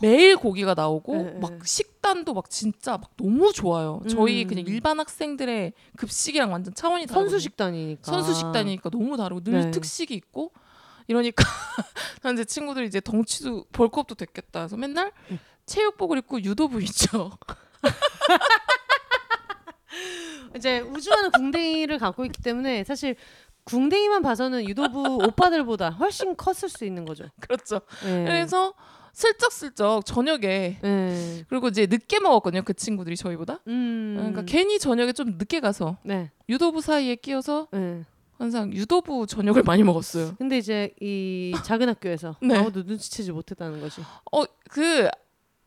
매일 고기가 나오고 네, 막 네. 식단도 막 진짜 막 너무 좋아요. 저희 음. 그냥 일반 학생들의 급식이랑 완전 차원이 다르거든요. 선수 식단이니까. 선수 식단이니까 너무 다르고 늘 네. 특식이 있고 이러니까 난제 친구들이 이제 덩치도 벌크업도 됐겠다. 그래서 맨날 음. 체육복을 입고 유도부 있죠. 이제 우주하는 궁뎅이를 갖고 있기 때문에 사실 궁뎅이만 봐서는 유도부 오빠들보다 훨씬 컸을 수 있는 거죠. 그렇죠. 네. 그래서 슬쩍슬쩍 저녁에 네. 그리고 이제 늦게 먹었거든요. 그 친구들이 저희보다. 음. 그러니까 괜히 저녁에 좀 늦게 가서 네. 유도부 사이에 끼어서 네. 항상 유도부 저녁을 많이 먹었어요. 근데 이제 이 작은 학교에서 네. 아무도 눈치채지 못했다는 거지. 어그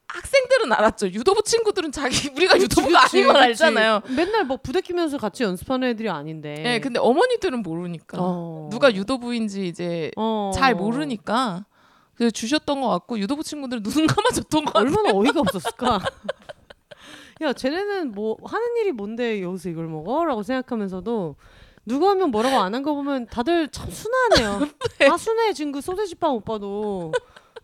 학생들은 알았죠. 유도부 친구들은 자기 우리가 유도부가 그치, 아닌 걸 그치. 알잖아요. 맨날 뭐 부대끼면서 같이 연습하는 애들이 아닌데. 예, 근데 어머니들은 모르니까 어. 누가 유도부인지 이제 어. 잘 모르니까 그 주셨던 것 같고 유도부 친구들은 눈 감아줬던 것. 얼마나 어이가 없었을까? 야, 쟤네는 뭐 하는 일이 뭔데 여기서 이걸 먹어?라고 생각하면서도 누가 하면 뭐라고 안 한 거 보면 다들 참 순하네요. 다 순해 지금 그 소세지빵 오빠도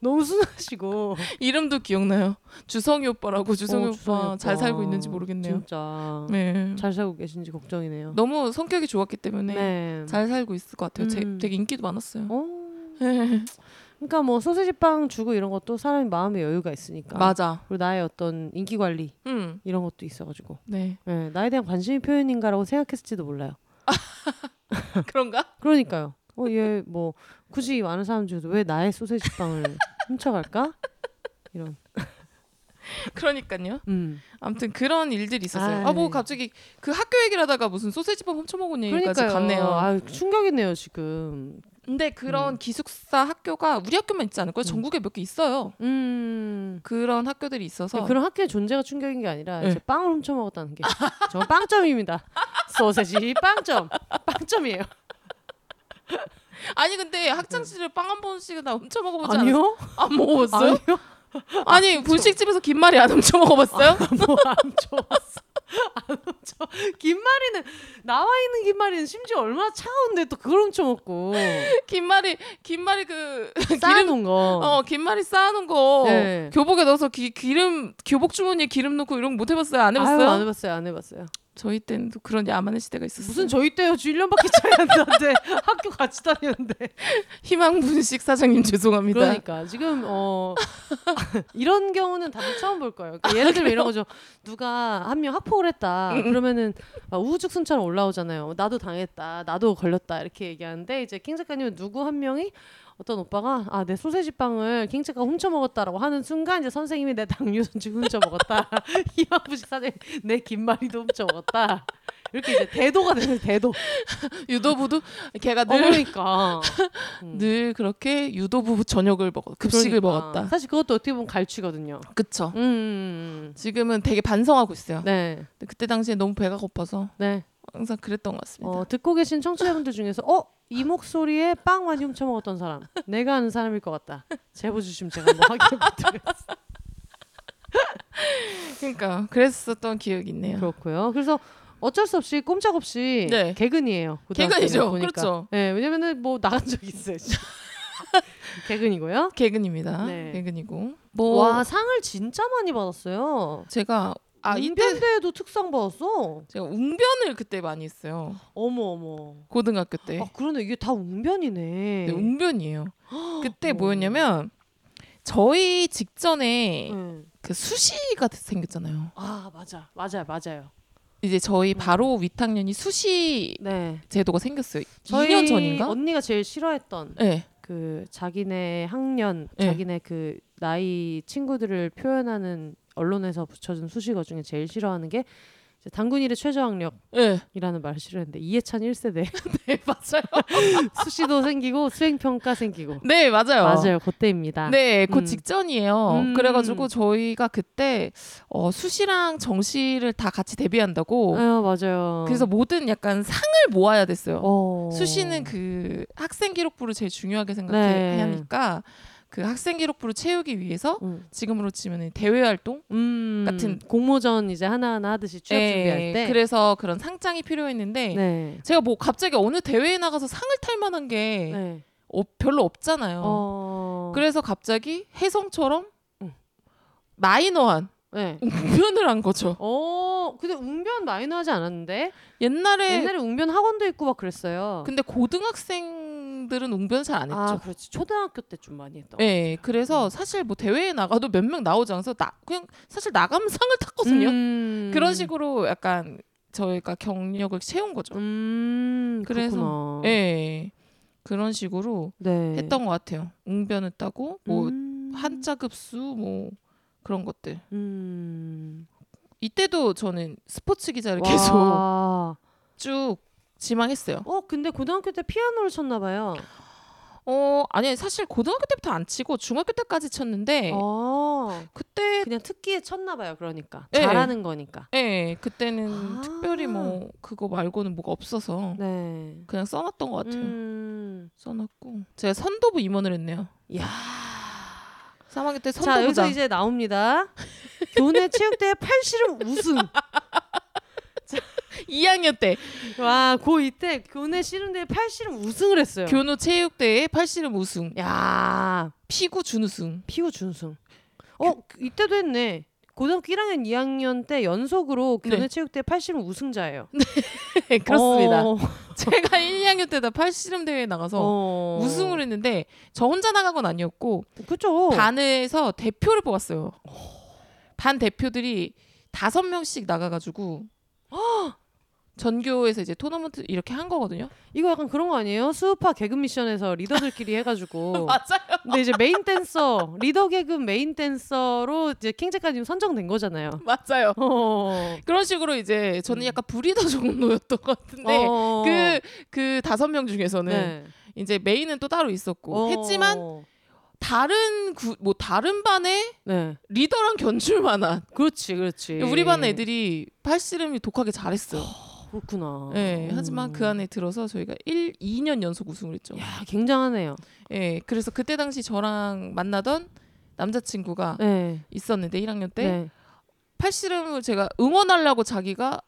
너무 순하시고. 이름도 기억나요. 주성이 오빠라고 주성이 어, 주성이 잘 오빠. 살고 있는지 모르겠네요. 진짜 네. 잘 살고 계신지 걱정이네요. 너무 성격이 좋았기 때문에 네. 잘 살고 있을 것 같아요. 제- 음. 되게 인기도 많았어요. 어. 네. 그러니까 뭐 소세지빵 주고 이런 것도 사람이 마음의 여유가 있으니까. 맞아. 그리고 나의 어떤 인기 관리 음. 이런 것도 있어가지고 네. 네, 나에 대한 관심이 표현인가라고 생각했을지도 몰라요. 그런가? 그러니까요. 어, 얘 뭐 굳이 많은 사람 중에서 왜 나의 소세지빵을 훔쳐갈까? 이런. 그러니까요. 음. 아무튼 그런 일들이 있었어요. 아. 뭐 갑자기 그 학교 얘기를 하다가 무슨 소세지빵 훔쳐먹은 얘기까지 그러니까요. 갔네요. 아 충격이네요 지금. 근데 그런 기숙사 학교가 우리 학교만 있지 않을 거예요. 전국에 몇 개 있어요. 음. 그런 학교들이 있어서 그런 학교의 존재가 충격인 게 아니라 네. 빵을 훔쳐 먹었다는 게 정말 빵점입니다. 소세지 빵점. 빵점이에요. 아니 근데 학창 시절에 빵 한 번씩은 다 훔쳐 먹어보지 않았어요? 아니요? 안 먹어봤어요? 아니요? 아니 분식집에서 김말이 안 훔쳐 먹어봤어요? 뭐안 좋았어. 안 훔쳐. 김말이는 나와 있는 김말이는 심지어 얼마나 차가운데 또 그걸 훔쳐 먹고 김말이 김말이 그 쌓아놓은 거. 어 김말이 쌓아놓은 거 네. 교복에 넣어서 기, 기름 교복 주머니에 기름 넣고 이런 거 못 해봤어요? 안 해봤어요? 아유, 안 해봤어요. 안 해봤어요. 저희 때는 또 그런 야만의 시대가 있었어요. 무슨 저희 때요? 저 1년밖에 차이 안 나는데 학교 같이 다녔는데. 희망 분식 사장님 죄송합니다. 그러니까 지금 어 이런 경우는 다들 처음 볼 거예요. 그러니까 예를 들면 이런 거죠. 누가 한 명 학폭을 했다. 그러면은 막 우후죽순처럼 올라오잖아요. 나도 당했다. 나도 걸렸다. 이렇게 얘기하는데 이제 킹 작가님은 누구 한 명이 어떤 오빠가 아 내 소세지 빵을 킹 작가 훔쳐 먹었다라고 하는 순간 이제 선생님이 내 당뇨 선지 훔쳐 먹었다. 희망부식 사장님 내 김말이도 훔쳐 먹었다. 이렇게 이제 대도가 되는 대도. 유도부도 걔가 어, 늘, 그러니까. 음. 늘 그렇게 유도부 저녁을 먹어 급식을 그러니까. 먹었다. 사실 그것도 어떻게 보면 갈취거든요. 그쵸. 음, 음. 지금은 되게 반성하고 있어요. 네, 그때 당시에 너무 배가 고파서 네. 항상 그랬던 것 같습니다. 어, 듣고 계신 청취자분들 중에서 어? 이 목소리에 빵 많이 훔쳐 먹었던 사람 내가 아는 사람일 것 같다 제보 주시면 제가 한번 확인해 보도록 그러니까 그랬었던 기억이 있네요. 그렇고요 그래서 어쩔 수 없이 꼼짝없이 네. 개근이에요 개근이죠. 보니까. 그렇죠. 네, 왜냐면은 뭐 나간 적 있어요. 개근이고요 개근입니다. 네. 개근이고 뭐 와 상을 진짜 많이 받았어요 제가 아 이때 웅변대에도 특상 받았어 제가 웅변을 그때 많이 했어요. 어머 어머 고등학교 때. 아 그러네 이게 다 웅변이네 네, 웅변이에요. 그때 어. 뭐였냐면 저희 직전에 응. 그 수시가 생겼잖아요. 아 맞아 맞아요 맞아요 이제 저희 음. 바로 윗학년이 수시 네 제도가 생겼어요. 저희 2년 전인가? 언니가 제일 싫어했던 네. 그 자기네 학년, 네. 자기네 그 나이 친구들을 표현하는 언론에서 붙여준 수식어 중에 제일 싫어하는 게 당군일의 최저학력이라는 네, 말을 싫어했는데 이해찬 1세대 네 맞아요. 수시도 생기고 수행평가 생기고 네 맞아요. 맞아요 그때입니다. 네, 그 음. 직전이에요. 음. 그래가지고 저희가 그때 어, 수시랑 정시를 다 같이 대비한다고. 아유 맞아요. 그래서 모든 약간 상을 모아야 됐어요. 어. 수시는 그 학생 기록부를 제일 중요하게 네. 생각하니까 그 학생 기록부를 채우기 위해서 음. 지금으로 치면 대외 활동 음, 같은- 공모전 이제 하나하나 하듯이 취업 예, 준비할 때 그래서 그런 상장이 필요했는데 네. 제가 뭐 갑자기 어느 대회에 나가서 상을 탈 만한 게 네. 어, 별로 없잖아요. 어. 그래서 갑자기 혜성처럼 음. 마이너한 네. 웅변을 한 거죠. 어, 근데 웅변 마이너 하지 않았는데 옛날에 옛날에 웅변 학원도 있고 막 그랬어요. 근데 고등학생들은 웅변 잘 안 했죠. 아, 그렇지. 초등학교 때 좀 많이 했던. 네, 그래서 사실 뭐 대회에 나가도 몇 명 나오지 않아서 나 그냥 사실 나가면 상을 탔거든요. 음. 그런 식으로 약간 저희가 경력을 채운 거죠. 음, 그래서-. 예. 그런 식으로 네. 했던 것 같아요. 웅변을 따고 뭐 음. 한자 급수 뭐 그런 것들. 음. 이때도 저는 스포츠 기자를 계속 와. 쭉 지망했어요. 어, 근데 고등학교 때 피아노를 쳤나 봐요. 어, 아니 사실 고등학교 때부터 안 치고 중학교 때까지 쳤는데 어. 그때 그냥 특기에 쳤나 봐요. 그러니까. 네. 잘하는 거니까. 예, 그때는 아. 특별히 뭐 그거 말고는 뭐가 없어서 네. 그냥 써놨던 것 같아요. 음. 써놨고 제가 선도부 임원을 했네요. 야. 3학년 때 자, 여기서. 이제 나옵니다. 교내 체육대회 팔씨름 우승. 2학년 때 와, 고2 때 교내 씨름대회 팔씨름 우승을 했어요. 교노 체육대회 팔씨름 우승, 야, 피구 준우승. 피구 준승. 어, 그- 이때도 했네. 고등학교 1학년, 2학년 때 연속으로 교내 네. 체육대회 팔씨름 우승자예요. 네, 그렇습니다. 어, 제가 1, 2학년 때다 팔씨름 대회에 나가서 어. 우승을 했는데 저 혼자 나간 건 아니었고 그죠? 반에서 대표를 뽑았어요. 반 대표들이 다섯 명씩 나가가지고 전교에서 이제 토너먼트 이렇게 한 거거든요. 이거 약간 그런 거 아니에요? 스우파 계급 미션에서 리더들끼리 해가지고. 맞아요. 근데 이제 메인 댄서, 리더 개그 메인 댄서로 이제 캥작가님 선정된 거잖아요. 맞아요. 어. 그런 식으로 이제 저는 음. 약간 부리더 정도였던 것 같은데 어. 그그 다섯 명 중에서는 네. 이제 메인은 또 따로 있었고 어. 했지만 다른 구, 뭐 다른 반에 네. 리더랑 견줄 만한 그렇지, 그렇지. 우리 반 애들이 팔씨름이 독하게 잘했어요. 그렇구나. 예, 음. 하지만 그 안에 들어서 저희가 1, 2년 연속 우승을 했죠. 야, 굉장하네요. 예, 그래서 그때 당시 저랑 만나던 남자친구가 네. 있었는데 1학년 때 네. 팔씨름을 제가 응원하려고 자기가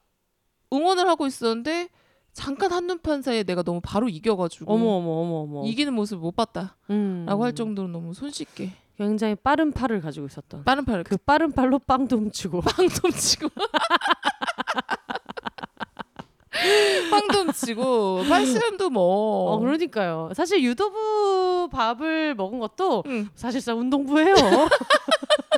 응원을 하고 있었는데 잠깐 한눈판 사이에 내가 너무 바로 이겨가지고 어머 어머 어머 어머. 이기는 모습을 못 봤다라고 음. 할 정도로 너무 손쉽게 굉장히 빠른 팔을 가지고 있었던. 빠른 팔을 그 빠른 팔로 빵도 훔치고. 빵좀 치고 빵좀 치고 팔씨름도 뭐 어, 그러니까요. 사실 유도부 밥을 먹은 것도 응. 사실상 운동부예요.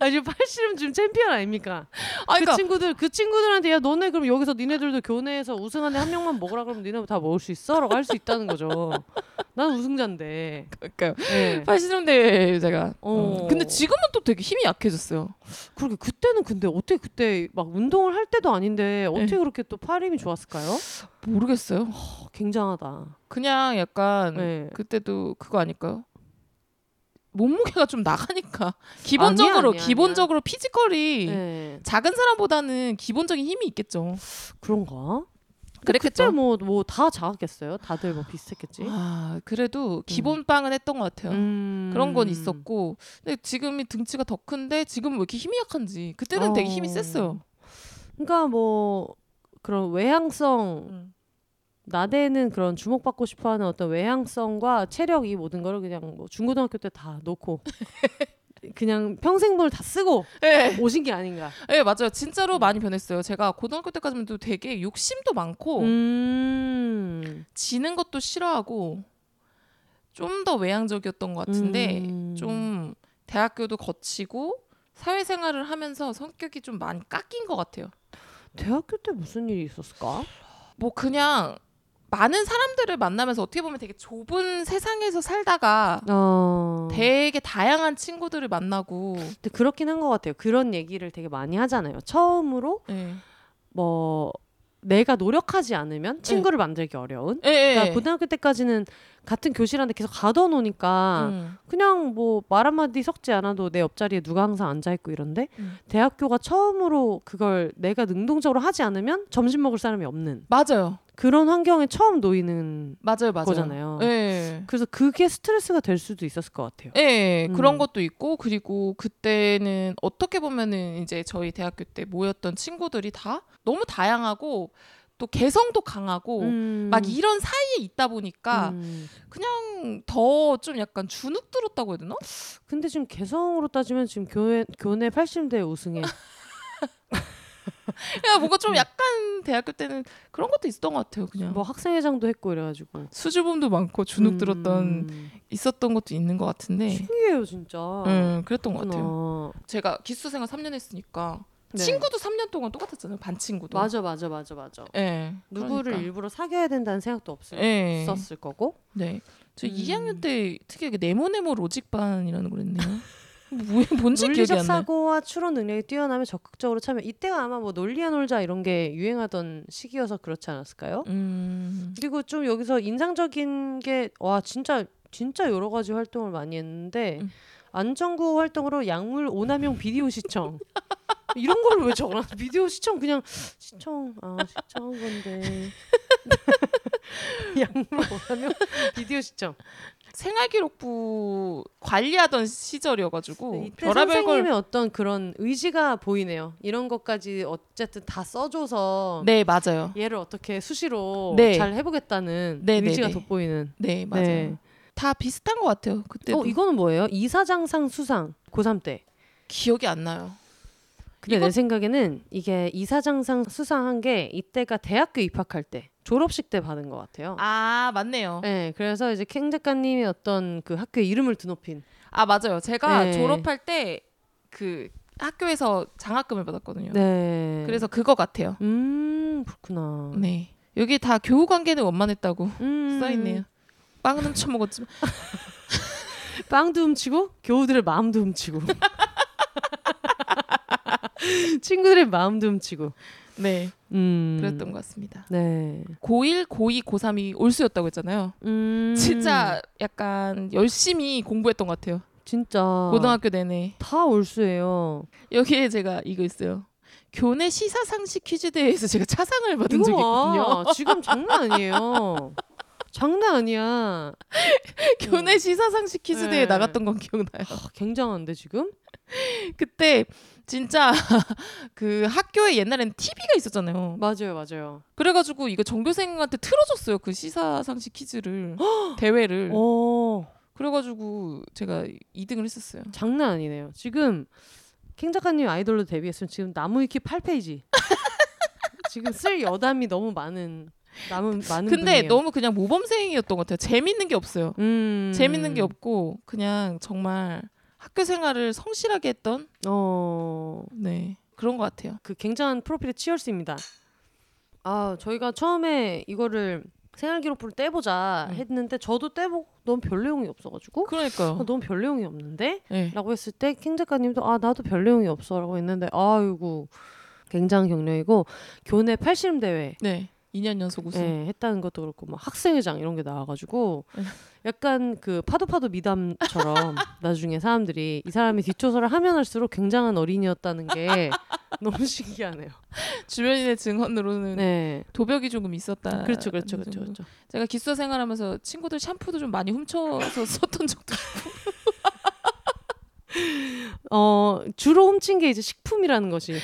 아니 팔씨름 지금 챔피언 아닙니까? 아, 그 그러니까 친구들 그 친구들한테 야 너네 그럼 여기서 니네들도 교내에서 우승한 애 한 명만 먹으라 그러면 니네 다 먹을 수 있어라고 할 수 있다는 거죠. 난 우승자인데. 그러니까 네. 팔씨름 대회 제가 어. 음. 근데 지금은 또 되게 힘이 약해졌어요. 그러게 그때는 근데 어떻게 그때 막 운동을 할 때도 아닌데 어떻게 네. 그렇게 또 팔 힘이 좋았을까요? 모르겠어요. 어, 굉장하다. 그냥 약간 네. 그때도 그거 아닐까요? 몸무게가 좀 나가니까 기본적으로 아니야, 아니야. 기본적으로 피지컬이 네. 작은 사람보다는 기본적인 힘이 있겠죠. 그런가? 그랬겠죠. 그때 뭐뭐 다 작았겠어요? 다들 뭐 비슷했겠지? 아 그래도 기본 빵은 했던 것 같아요. 음. 그런 건 있었고 근데 지금이 등치가 더 큰데 지금 왜 이렇게 힘이 약한지 그때는 되게 힘이 어. 셌어요. 그러니까 뭐 그런 외향성 음. 나대는 그런 주목받고 싶어하는 어떤 외향성과 체력 이 모든 거를 그냥 뭐 중고등학교 때 다 놓고 그냥 평생분을 다 쓰고 네. 오신 게 아닌가. 네 맞아요. 진짜로 많이 변했어요. 제가 고등학교 때까지만 해도 되게 욕심도 많고 음. 지는 것도 싫어하고 좀 더 외향적이었던 것 같은데 음. 좀 대학교도 거치고 사회생활을 하면서 성격이 좀 많이 깎인 것 같아요. 대학교 때 무슨 일이 있었을까? 뭐 그냥 많은 사람들을 만나면서 어떻게 보면 되게 좁은 세상에서 살다가 어. 되게 다양한 친구들을 만나고 근데 그렇긴 한 것 같아요. 그런 얘기를 되게 많이 하잖아요. 처음으로 예. 뭐 내가 노력하지 않으면 친구를 만들기 어려운. 예, 예. 그러니까 고등학교 때까지는 같은 교실 안에 계속 가둬놓으니까 음. 그냥 뭐 말 한마디 섞지 않아도 내 옆자리에 누가 항상 앉아있고 이런데 음. 대학교가 처음으로 그걸 내가 능동적으로 하지 않으면 점심 먹을 사람이 없는 맞아요. 그런 환경에 처음 놓이는 맞아요, 맞아요. 거잖아요. 예. 그래서 그게 스트레스가 될 수도 있었을 것 같아요. 예, 음. 그런 것도 있고 그리고 그때는 어떻게 보면은 이제 저희 대학교 때 모였던 친구들이 다 너무 다양하고 또 개성도 강하고 음. 막 이런 사이에 있다 보니까 음. 그냥 더 좀 약간 주눅 들었다고 해야 되나? 근데 지금 개성으로 따지면 지금 교회 교내 80대 우승에 그냥 뭔가 좀 약간 대학교 때는 그런 것도 있었던 것 같아요. 그냥 뭐 학생회장도 했고 이래가지고 수줍음도 많고 주눅 음. 들었던 있었던 것도 있는 것 같은데. 신기해요 진짜. 음, 그랬던 것 같아요. 그렇구나. 제가 기숙 생활 3년 했으니까 네. 친구도 3년 동안 똑같았잖아요. 반 친구도. 맞아 맞아 맞아 맞아. 예. 누구를 그러니까. 일부러 사귀어야 된다는 생각도 없었을 예. 거고. 네. 저 음. 2학년 때 특이하게 네모네모 로직반이라는 걸 했네요. 뭐, 뭔지 논리적. 사고와 추론 능력이 뛰어나면 적극적으로 참여. 이때가 아마 뭐 논리야 놀자 이런 게 유행하던 시기여서 그렇지 않았을까요? 음. 그리고 좀 여기서 인상적인 게 와 진짜 진짜 여러 가지 활동을 많이 했는데 음. 안전구 활동으로 약물 오남용 비디오 시청 이런 걸왜 적어놨? 비디오 시청 그냥 시청 아 시청한 건데 약물 오남용 비디오 시청 생활기록부 관리하던 시절이어가지고 네, 이때 별의별 선생님의 걸. 어떤 그런 의지가 보이네요. 이런 것까지 어쨌든 다 써줘서 네 맞아요. 얘를 어떻게 수시로 네. 잘 해보겠다는 네, 네, 의지가 네. 돋보이는. 네 맞아요. 네. 다 비슷한 것 같아요. 그때 어 이거는 뭐예요? 이사장상 수상 고3 때. 기억이 안 나요. 근데 이거- 내 생각에는 이게 이사장상 수상한 게 이때가 대학교 입학할 때 졸업식 때 받은 것 같아요. 아 맞네요. 네, 그래서 이제 캥 작가님의 어떤 그 학교의 이름을 드높인. 아 맞아요. 제가 네. 졸업할 때 그 학교에서 장학금을 받았거든요. 네. 그래서 그거 같아요. 음 그렇구나. 네. 여기 다 교우 관계는 원만했다고 음, 써 있네요. 빵은 훔쳐 먹었지만 빵도 훔치고 교우들의 마음도 훔치고. 친구들의 마음도 훔치고. 네 음. 그랬던 것 같습니다. 네. 고1, 고2, 고3이 올수였다고 했잖아요. 음. 진짜 약간 열심히 공부했던 것 같아요. 진짜 고등학교 내내. 다 올수예요. 여기에 제가 이거 있어요. 교내 시사 상식 퀴즈 대회에서 제가 차상을 받은 적이 있거든요. 봐. 지금 장난 아니에요. 장난 아니야. 교내 시사 상식 퀴즈 네. 대회 나갔던 건 기억나요. 아, 굉장한데 지금? 그때 진짜 그 학교에 옛날에는 TV가 있었잖아요. 맞아요, 맞아요. 그래가지고 이거 전교생한테 틀어줬어요. 그 시사 상식 퀴즈를 대회를. 어, 그래가지고 제가 2등을 했었어요. 장난 아니네요. 지금 캥 작가님 아이돌로 데뷔했으면 지금 나무위키 8페이지. 지금 쓸 여담이 너무 많은 남은 많은 근데 분이에요. 너무 그냥 모범생이었던 것 같아요. 재밌는 게 없어요. 음. 재밌는 게 없고 그냥 정말 학교 생활을 성실하게 했던 어. 네 그런 것 같아요. 그 굉장한 프로필의 치열스입니다. 아 저희가 처음에 이거를 생활 기록부를 떼보자 음. 했는데 저도 떼보고 너무 별 내용이 없어가지고 그러니까요. 아, 너무 별 내용이 없는데? 네. 라고 했을 때 킹 작가님도 아 나도 별 내용이 없어 라고 했는데 아이고 굉장한 경력이고 교내 팔씨름 대회 네. 2년 연속 우승. 예, 했다는 것도 그렇고 막 학생회장 이런 게 나와가지고 네. 약간 그 파도 파도 미담처럼 나중에 사람들이 이 사람이 뒷조사를 하면 할수록 굉장한 어린이였다는 게 너무 신기하네요. 주변인의 증언으로는 네. 도벽이 조금 있었다. 그렇죠, 그렇죠, 그렇죠, 그렇죠. 제가 기숙사 생활하면서 친구들 샴푸도 좀 많이 훔쳐서 썼던 적도 어 주로 훔친 게 이제 식품이라는 것이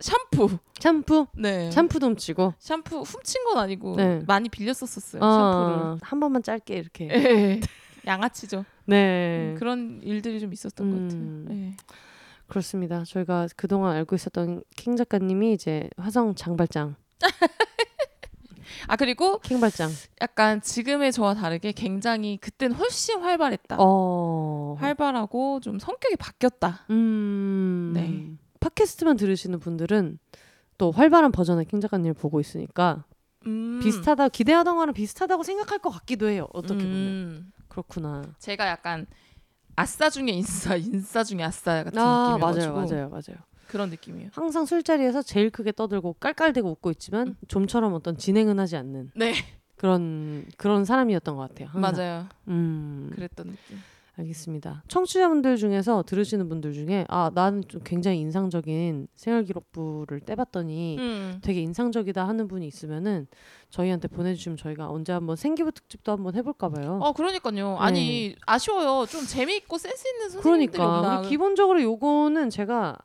샴푸. 샴푸, 네. 샴푸도 훔치고 샴푸 훔친 건 아니고 네. 많이 빌렸었었어요. 샴푸를. 어, 한 번만 짧게 이렇게. 예. 양아치죠. 네. 그런 일들이 좀 있었던 것 같아요. 음. 예. 그렇습니다. 저희가 그동안 알고 있었던 킹 작가님이 이제 화성 장발장, 아 그리고 킹발장. 약간 지금의 저와 다르게 굉장히 그땐 훨씬 활발했다. 어. 활발하고 좀 성격이 바뀌었다. 음. 네. 팟캐스트만 들으시는 분들은 또 활발한 버전의 킹 작가님을 보고 있으니까 음. 비슷하다 기대하던 거랑 비슷하다고 생각할 것 같기도 해요. 어떻게 보면 음. 그렇구나. 제가 약간 아싸 중에 인싸, 인싸 중에 아싸 같은 아 느낌이어가지고 맞아요, 맞아요, 맞아요. 그런 느낌이에요. 항상 술자리에서 제일 크게 떠들고 깔깔대고 웃고 있지만 음. 좀처럼 어떤 진행은 하지 않는 네, 그런 그런 사람이었던 것 같아요. 항상. 맞아요. 음, 그랬던 느낌. 알겠습니다. 청취자분들 중에서 들으시는 분들 중에 아 나는 좀 굉장히 인상적인 생활 기록부를 떼봤더니 음. 되게 인상적이다 하는 분이 있으면은 저희한테 보내주시면 저희가 언제 한번 생기부 특집도 한번 해볼까 봐요. 어, 그러니까요. 아니 아쉬워요. 좀 재미있고 센스 있는 선생님들이 네. 그러니까 기본적으로 요거는 제가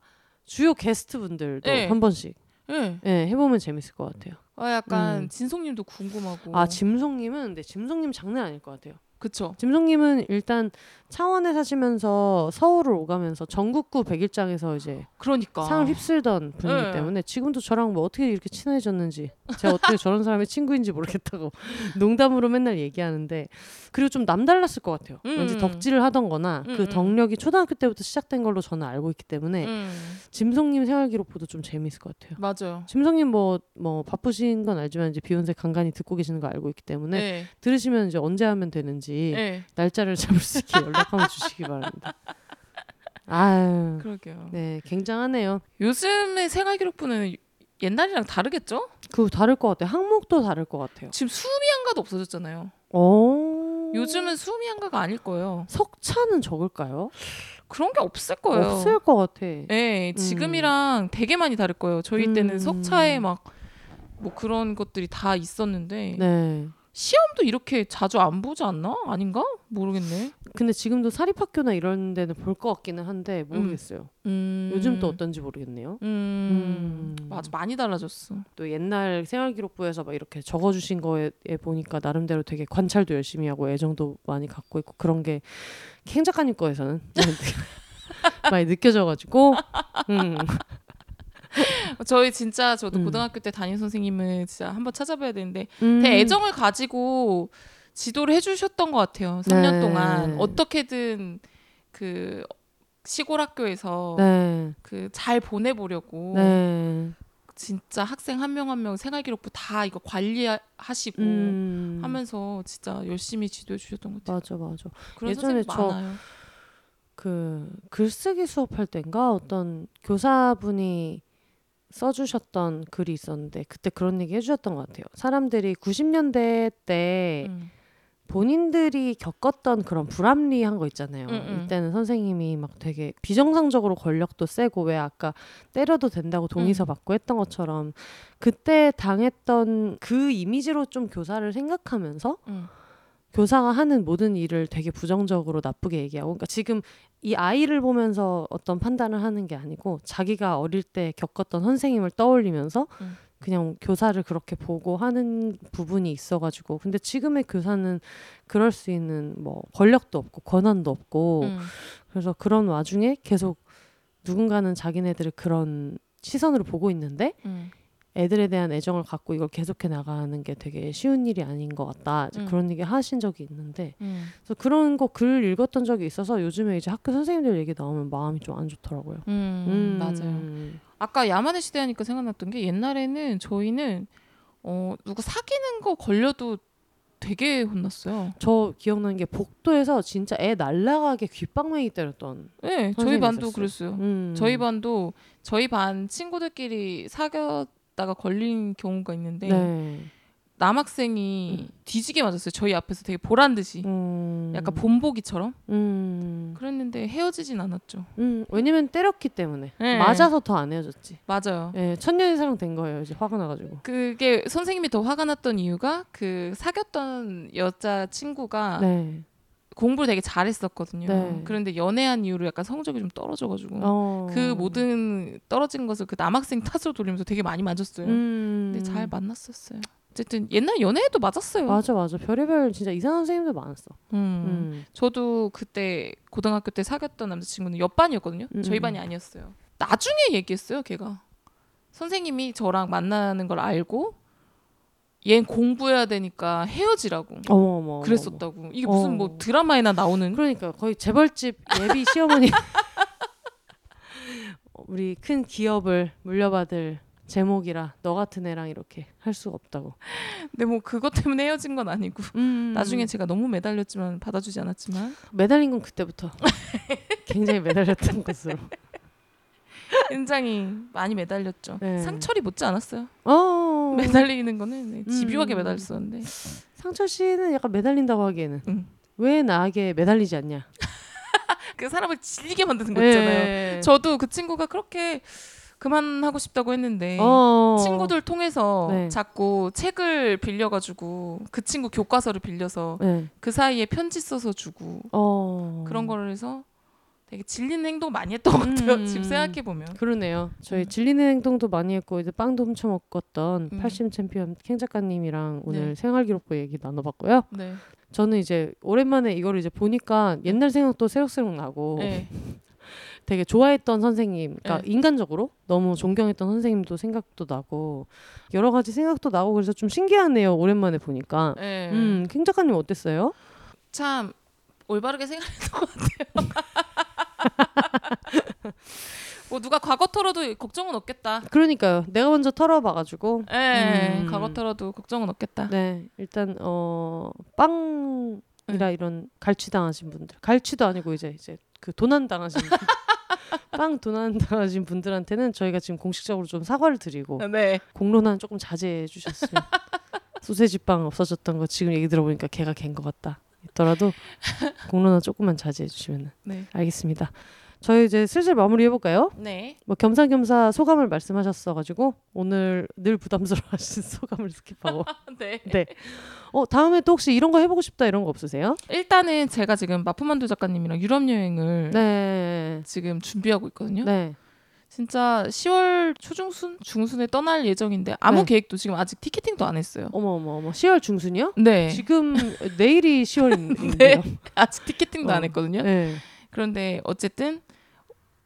주요 게스트분들도 네. 한 번씩 예. 예, 해보면 재밌을 것 같아요. 아, 약간 음. 진송님도 궁금하고. 아 짐송님은 네 짐송님 장난 아닐 것 같아요. 그쵸. 짐송님은 일단 창원에 사시면서 서울을 오가면서 전국구 백일장에서 이제 그러니까. 상을 휩쓸던 분이기 네. 때문에 지금도 저랑 뭐 어떻게 이렇게 친해졌는지 제가 어떻게 저런 사람의 친구인지 모르겠다고 농담으로 맨날 얘기하는데 그리고 좀 남달랐을 것 같아요. 음. 왠지 덕질을 하던거나 음, 그 음. 덕력이 초등학교 때부터 시작된 걸로 저는 알고 있기 때문에 음. 짐송님 생활 기록부도 좀 재미있을 것 같아요. 맞아요. 짐송님 뭐뭐 바쁘신 건 알지만 이제 비욘세 간간히 듣고 계시는 거 알고 있기 때문에 네. 들으시면 이제 언제 하면 되는지 네. 날짜를 잡을 수 있게 연락 한번 주시기 바랍니다. 아유, 그러게요. 네, 굉장하네요. 요즘의 생활 기록부는 옛날이랑 다르겠죠? 그 다를 것 같아요. 항목도 다를 것 같아요. 지금 수미 한가도 없어졌잖아요. 어, 요즘은 수미 한가가 아닐 거예요. 석차는 적을까요? 그런 게 없을 거예요. 없을 것 같아. 네, 지금이랑 되게 많이 다를 거예요. 저희 때는 음. 석차에 막 뭐 그런 것들이 다 있었는데 네. 시험도 이렇게 자주 안 보지 않나? 아닌가? 모르겠네. 근데 지금도 사립학교나 이런 데는 볼 것 같기는 한데 모르겠어요. 음. 요즘 또 어떤지 모르겠네요. 음. 음. 맞아 많이 달라졌어. 또 옛날 생활기록부에서 막 이렇게 적어주신 거에 보니까 나름대로 되게 관찰도 열심히 하고 애정도 많이 갖고 있고 그런 게 캥 작가님 거에서는 많이 느껴져가지고 음. 저희 진짜 저도 음. 고등학교 때 담임 선생님을 진짜 한번 찾아봐야 되는데 음. 되게 애정을 가지고 지도를 해주셨던 것 같아요. 3년 네. 동안 어떻게든 그 시골 학교에서 네. 그잘 보내보려고 네. 진짜 학생 한 명 한 명 생활기록부 다 이거 관리하시고 음. 하면서 진짜 열심히 지도해 주셨던 것 같아요. 맞아 맞아. 그런 예전에 선생님 저- 많아요. 그 글쓰기 수업할 때인가 어떤 교사분이 써주셨던 글이 있었는데 그때 그런 얘기 해주셨던 것 같아요. 사람들이 90년대 때 음. 본인들이 겪었던 그런 불합리한 거 있잖아요. 음, 음. 이때는 선생님이 막 되게 비정상적으로 권력도 세고 왜 아까 때려도 된다고 동의서 음. 받고 했던 것처럼 그때 당했던 그 이미지로 좀 교사를 생각하면서 음. 교사가 하는 모든 일을 되게 부정적으로 나쁘게 얘기하고 그러니까 지금 이 아이를 보면서 어떤 판단을 하는 게 아니고 자기가 어릴 때 겪었던 선생님을 떠올리면서 음. 그냥 교사를 그렇게 보고 하는 부분이 있어가지고 근데 지금의 교사는 그럴 수 있는 뭐 권력도 없고 권한도 없고 음. 그래서 그런 와중에 계속 누군가는 자기네들을 그런 시선으로 보고 있는데 음. 애들에 대한 애정을 갖고 이걸 계속해 나가는 게 되게 쉬운 일이 아닌 것 같다 음. 그런 얘기 하신 적이 있는데 음. 그래서 그런 거 글 읽었던 적이 있어서 요즘에 이제 학교 선생님들 얘기 나오면 마음이 좀 안 좋더라고요. 음. 맞아요. 아까 야만의 시대 하니까 생각났던 게 옛날에는 저희는 어 누가 사귀는 거 걸려도 되게 혼났어요. 저 기억나는 게 복도에서 진짜 애 날라가게 귓방맹이 때렸던. 네, 저희 반도 있었어요. 그랬어요. 음. 저희 반도 저희 반 친구들끼리 사귀었 다가 걸린 경우가 있는데 네. 남학생이 뒤지게 맞았어요. 저희 앞에서 되게 보란 듯이 음. 약간 본보기처럼 음. 그랬는데 헤어지진 않았죠. 음. 왜냐면 때렸기 때문에 네. 맞아서 더 안 헤어졌지. 맞아요. 예, 천년의 사랑 된 거예요. 이제 화가 나가지고. 그게 선생님이 더 화가 났던 이유가 그 사귀었던 여자 친구가 네. 공부를 되게 잘했었거든요. 네. 그런데 연애한 이후로 약간 성적이 좀 떨어져가지고 어. 그 모든 떨어진 것을 그 남학생 탓으로 돌리면서 되게 많이 맞았어요. 음. 근데 잘 만났었어요. 어쨌든 옛날 연애에도 맞았어요. 맞아 맞아. 별의별 진짜 이상한 선생님들 많았어. 음. 음. 저도 그때 고등학교 때 사귀었던 남자친구는 옆반이었거든요. 음, 저희 음. 반이 아니었어요. 나중에 얘기했어요, 걔가. 선생님이 저랑 만나는 걸 알고 얘 공부해야 되니까 헤어지라고 어머 어머. 어머, 그랬었다고. 이게 무슨 어. 뭐 드라마에나 나오는 그러니까 거의 재벌집 예비 시어머니 우리 큰 기업을 물려받을 제목이라 너 같은 애랑 이렇게 할 수가 없다고. 근데 뭐 그것 때문에 헤어진 건 아니고 음. 나중에 제가 너무 매달렸지만 받아주지 않았지만 매달린 건 그때부터 굉장히 매달렸던 것으로. 굉장히 많이 매달렸죠. 네. 상철이 못지 않았어요. 어. 매달리는 거는 네, 집요하게 음. 매달렸었는데 상철 씨는 약간 매달린다고 하기에는 음. 왜 나에게 매달리지 않냐? 그 사람을 질리게 만드는 거 있잖아요. 네. 저도 그 친구가 그렇게 그만하고 싶다고 했는데 어. 친구들 통해서 네. 자꾸 책을 빌려가지고 그 친구 교과서를 빌려서 네. 그 사이에 편지 써서 주고 어. 그런 거를 해서 되게 질리는 행동 많이 했던 것 같아요. 음. 지금 생각해 보면. 그러네요. 저희 음. 질리는 행동도 많이 했고 이제 빵도 훔쳐 먹었던 음. 80 챔피언 캥 작가님이랑 오늘 네. 생활 기록부 얘기 나눠봤고요. 네. 저는 이제 오랜만에 이거를 이제 보니까 옛날 생각도 새록새록 나고 네. 되게 좋아했던 선생님, 그러니까 네. 인간적으로 너무 존경했던 선생님도 생각도 나고 여러 가지 생각도 나고 그래서 좀 신기하네요. 오랜만에 보니까. 네. 음, 캥 작가님 어땠어요? 참 올바르게 생각했던 것 같아요. 뭐 누가 과거 털어도 걱정은 없겠다. 그러니까요. 내가 먼저 털어봐가지고. 예, 음. 과거 털어도 걱정은 없겠다. 네, 일단 어 빵이라 이런 갈취 당하신 분들, 갈취도 아니고 이제 이제 그 도난 당하신 분들, 빵 도난 당하신 분들한테는 저희가 지금 공식적으로 좀 사과를 드리고 네. 공론화는 조금 자제해 주셨으면 소세지 빵 없어졌던 거 지금 얘기 들어보니까 걔가 갠 것 같다. 있더라도 공론화 조금만 자제해 주시면 네. 알겠습니다. 저희 이제 슬슬 마무리 해 볼까요? 네. 뭐 겸사겸사 소감을 말씀하셨어가지고 오늘 늘 부담스러워하신 소감을 스킵하고 네. 네. 어 다음에 또 혹시 이런 거 해보고 싶다 이런 거 없으세요? 일단은 제가 지금 마포만두 작가님이랑 유럽 여행을 네. 지금 준비하고 있거든요. 네. 진짜 10월 초중순 중순에 떠날 예정인데 아무 네. 계획도 지금 아직 ticketing도 안 했어요. 어머 어머 어머. 10월 중순이요? 네. 지금 내일이 10월인데요. 네. 아직 티켓팅도 안 어. 했거든요. 네. 그런데 어쨌든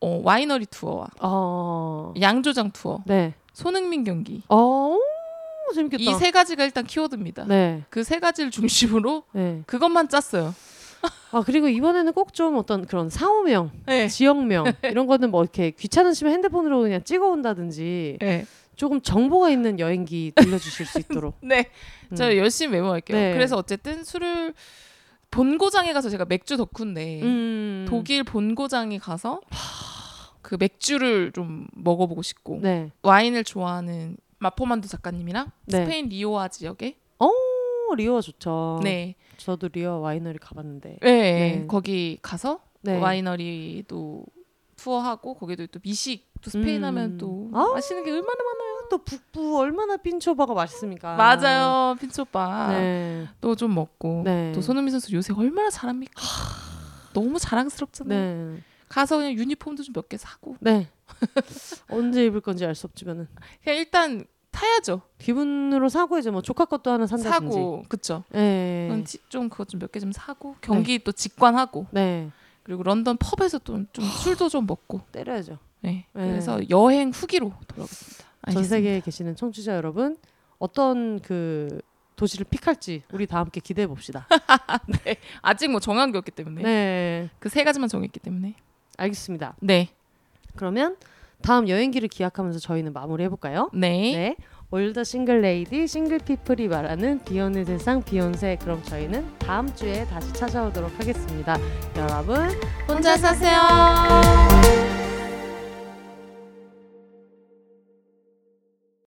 어, 와이너리 투어와 어. 양조장 투어, 네. 손흥민 경기 어. 재밌겠다. 이 세 가지가 일단 키워드입니다. 네. 그 세 가지를 중심으로 네. 그것만 짰어요. 아 그리고 이번에는 꼭 좀 어떤 그런 사호명, 네. 지역명 이런 거는 뭐 이렇게 귀찮으시면 핸드폰으로 그냥 찍어 온다든지 네. 조금 정보가 있는 여행기 들려주실 수 있도록. 네. 음. 저 열심히 메모할게요. 네. 그래서 어쨌든 술을 본고장에 가서 제가 맥주 덕후인데 음. 독일 본고장에 가서 그 맥주를 좀 먹어보고 싶고 네. 와인을 좋아하는 마포만두 작가님이랑 네. 스페인 리오하 지역에 어, 리오하 좋죠. 네. 저도 리오 와이너리 가봤는데. 네. 네. 거기 가서 네. winery도 투어하고 거기도 또 미식 또 스페인 음. 하면 또 아. 맛있는 게 얼마나 많아요. 또 북부 얼마나 pincho 바가 맛있습니까? 맞아요. pincho 바 네. 또좀 먹고 네. 또 손흥민 선수 요새 얼마나 잘합니까? 너무 자랑스럽잖아요. 네. 가서 그냥 유니폼도 좀 몇 개 사고 네. 언제 입을 건지 알 수 없지만은 그냥 일단 타야죠. 기분으로 사고 이제 뭐 조카 것도 하나 산다든지. 사고 그쵸. 네. 좀 그것 좀 몇 개 좀 사고 경기 또 직관하고 네. 그리고 런던 펍에서 또좀 술도 좀 먹고 때려야죠. 네. 네. 그래서 여행 후기로 돌아오겠습니다. 전 알겠습니다. 세계에 계시는 청취자 여러분 어떤 그 도시를 pick할지 우리 다 함께 기대해 봅시다. 아직 뭐 정한 게 없기 때문에 네. 그 세 가지만 정했기 때문에 알겠습니다. 네. 그러면 다음 여행기를 기약하면서 저희는 마무리 해볼까요? 네. 네. all the single ladies single people이 말하는 비혼의 세상 비혼세 그럼 저희는 다음 주에 다시 찾아오도록 하겠습니다. 여러분 혼자 사세요.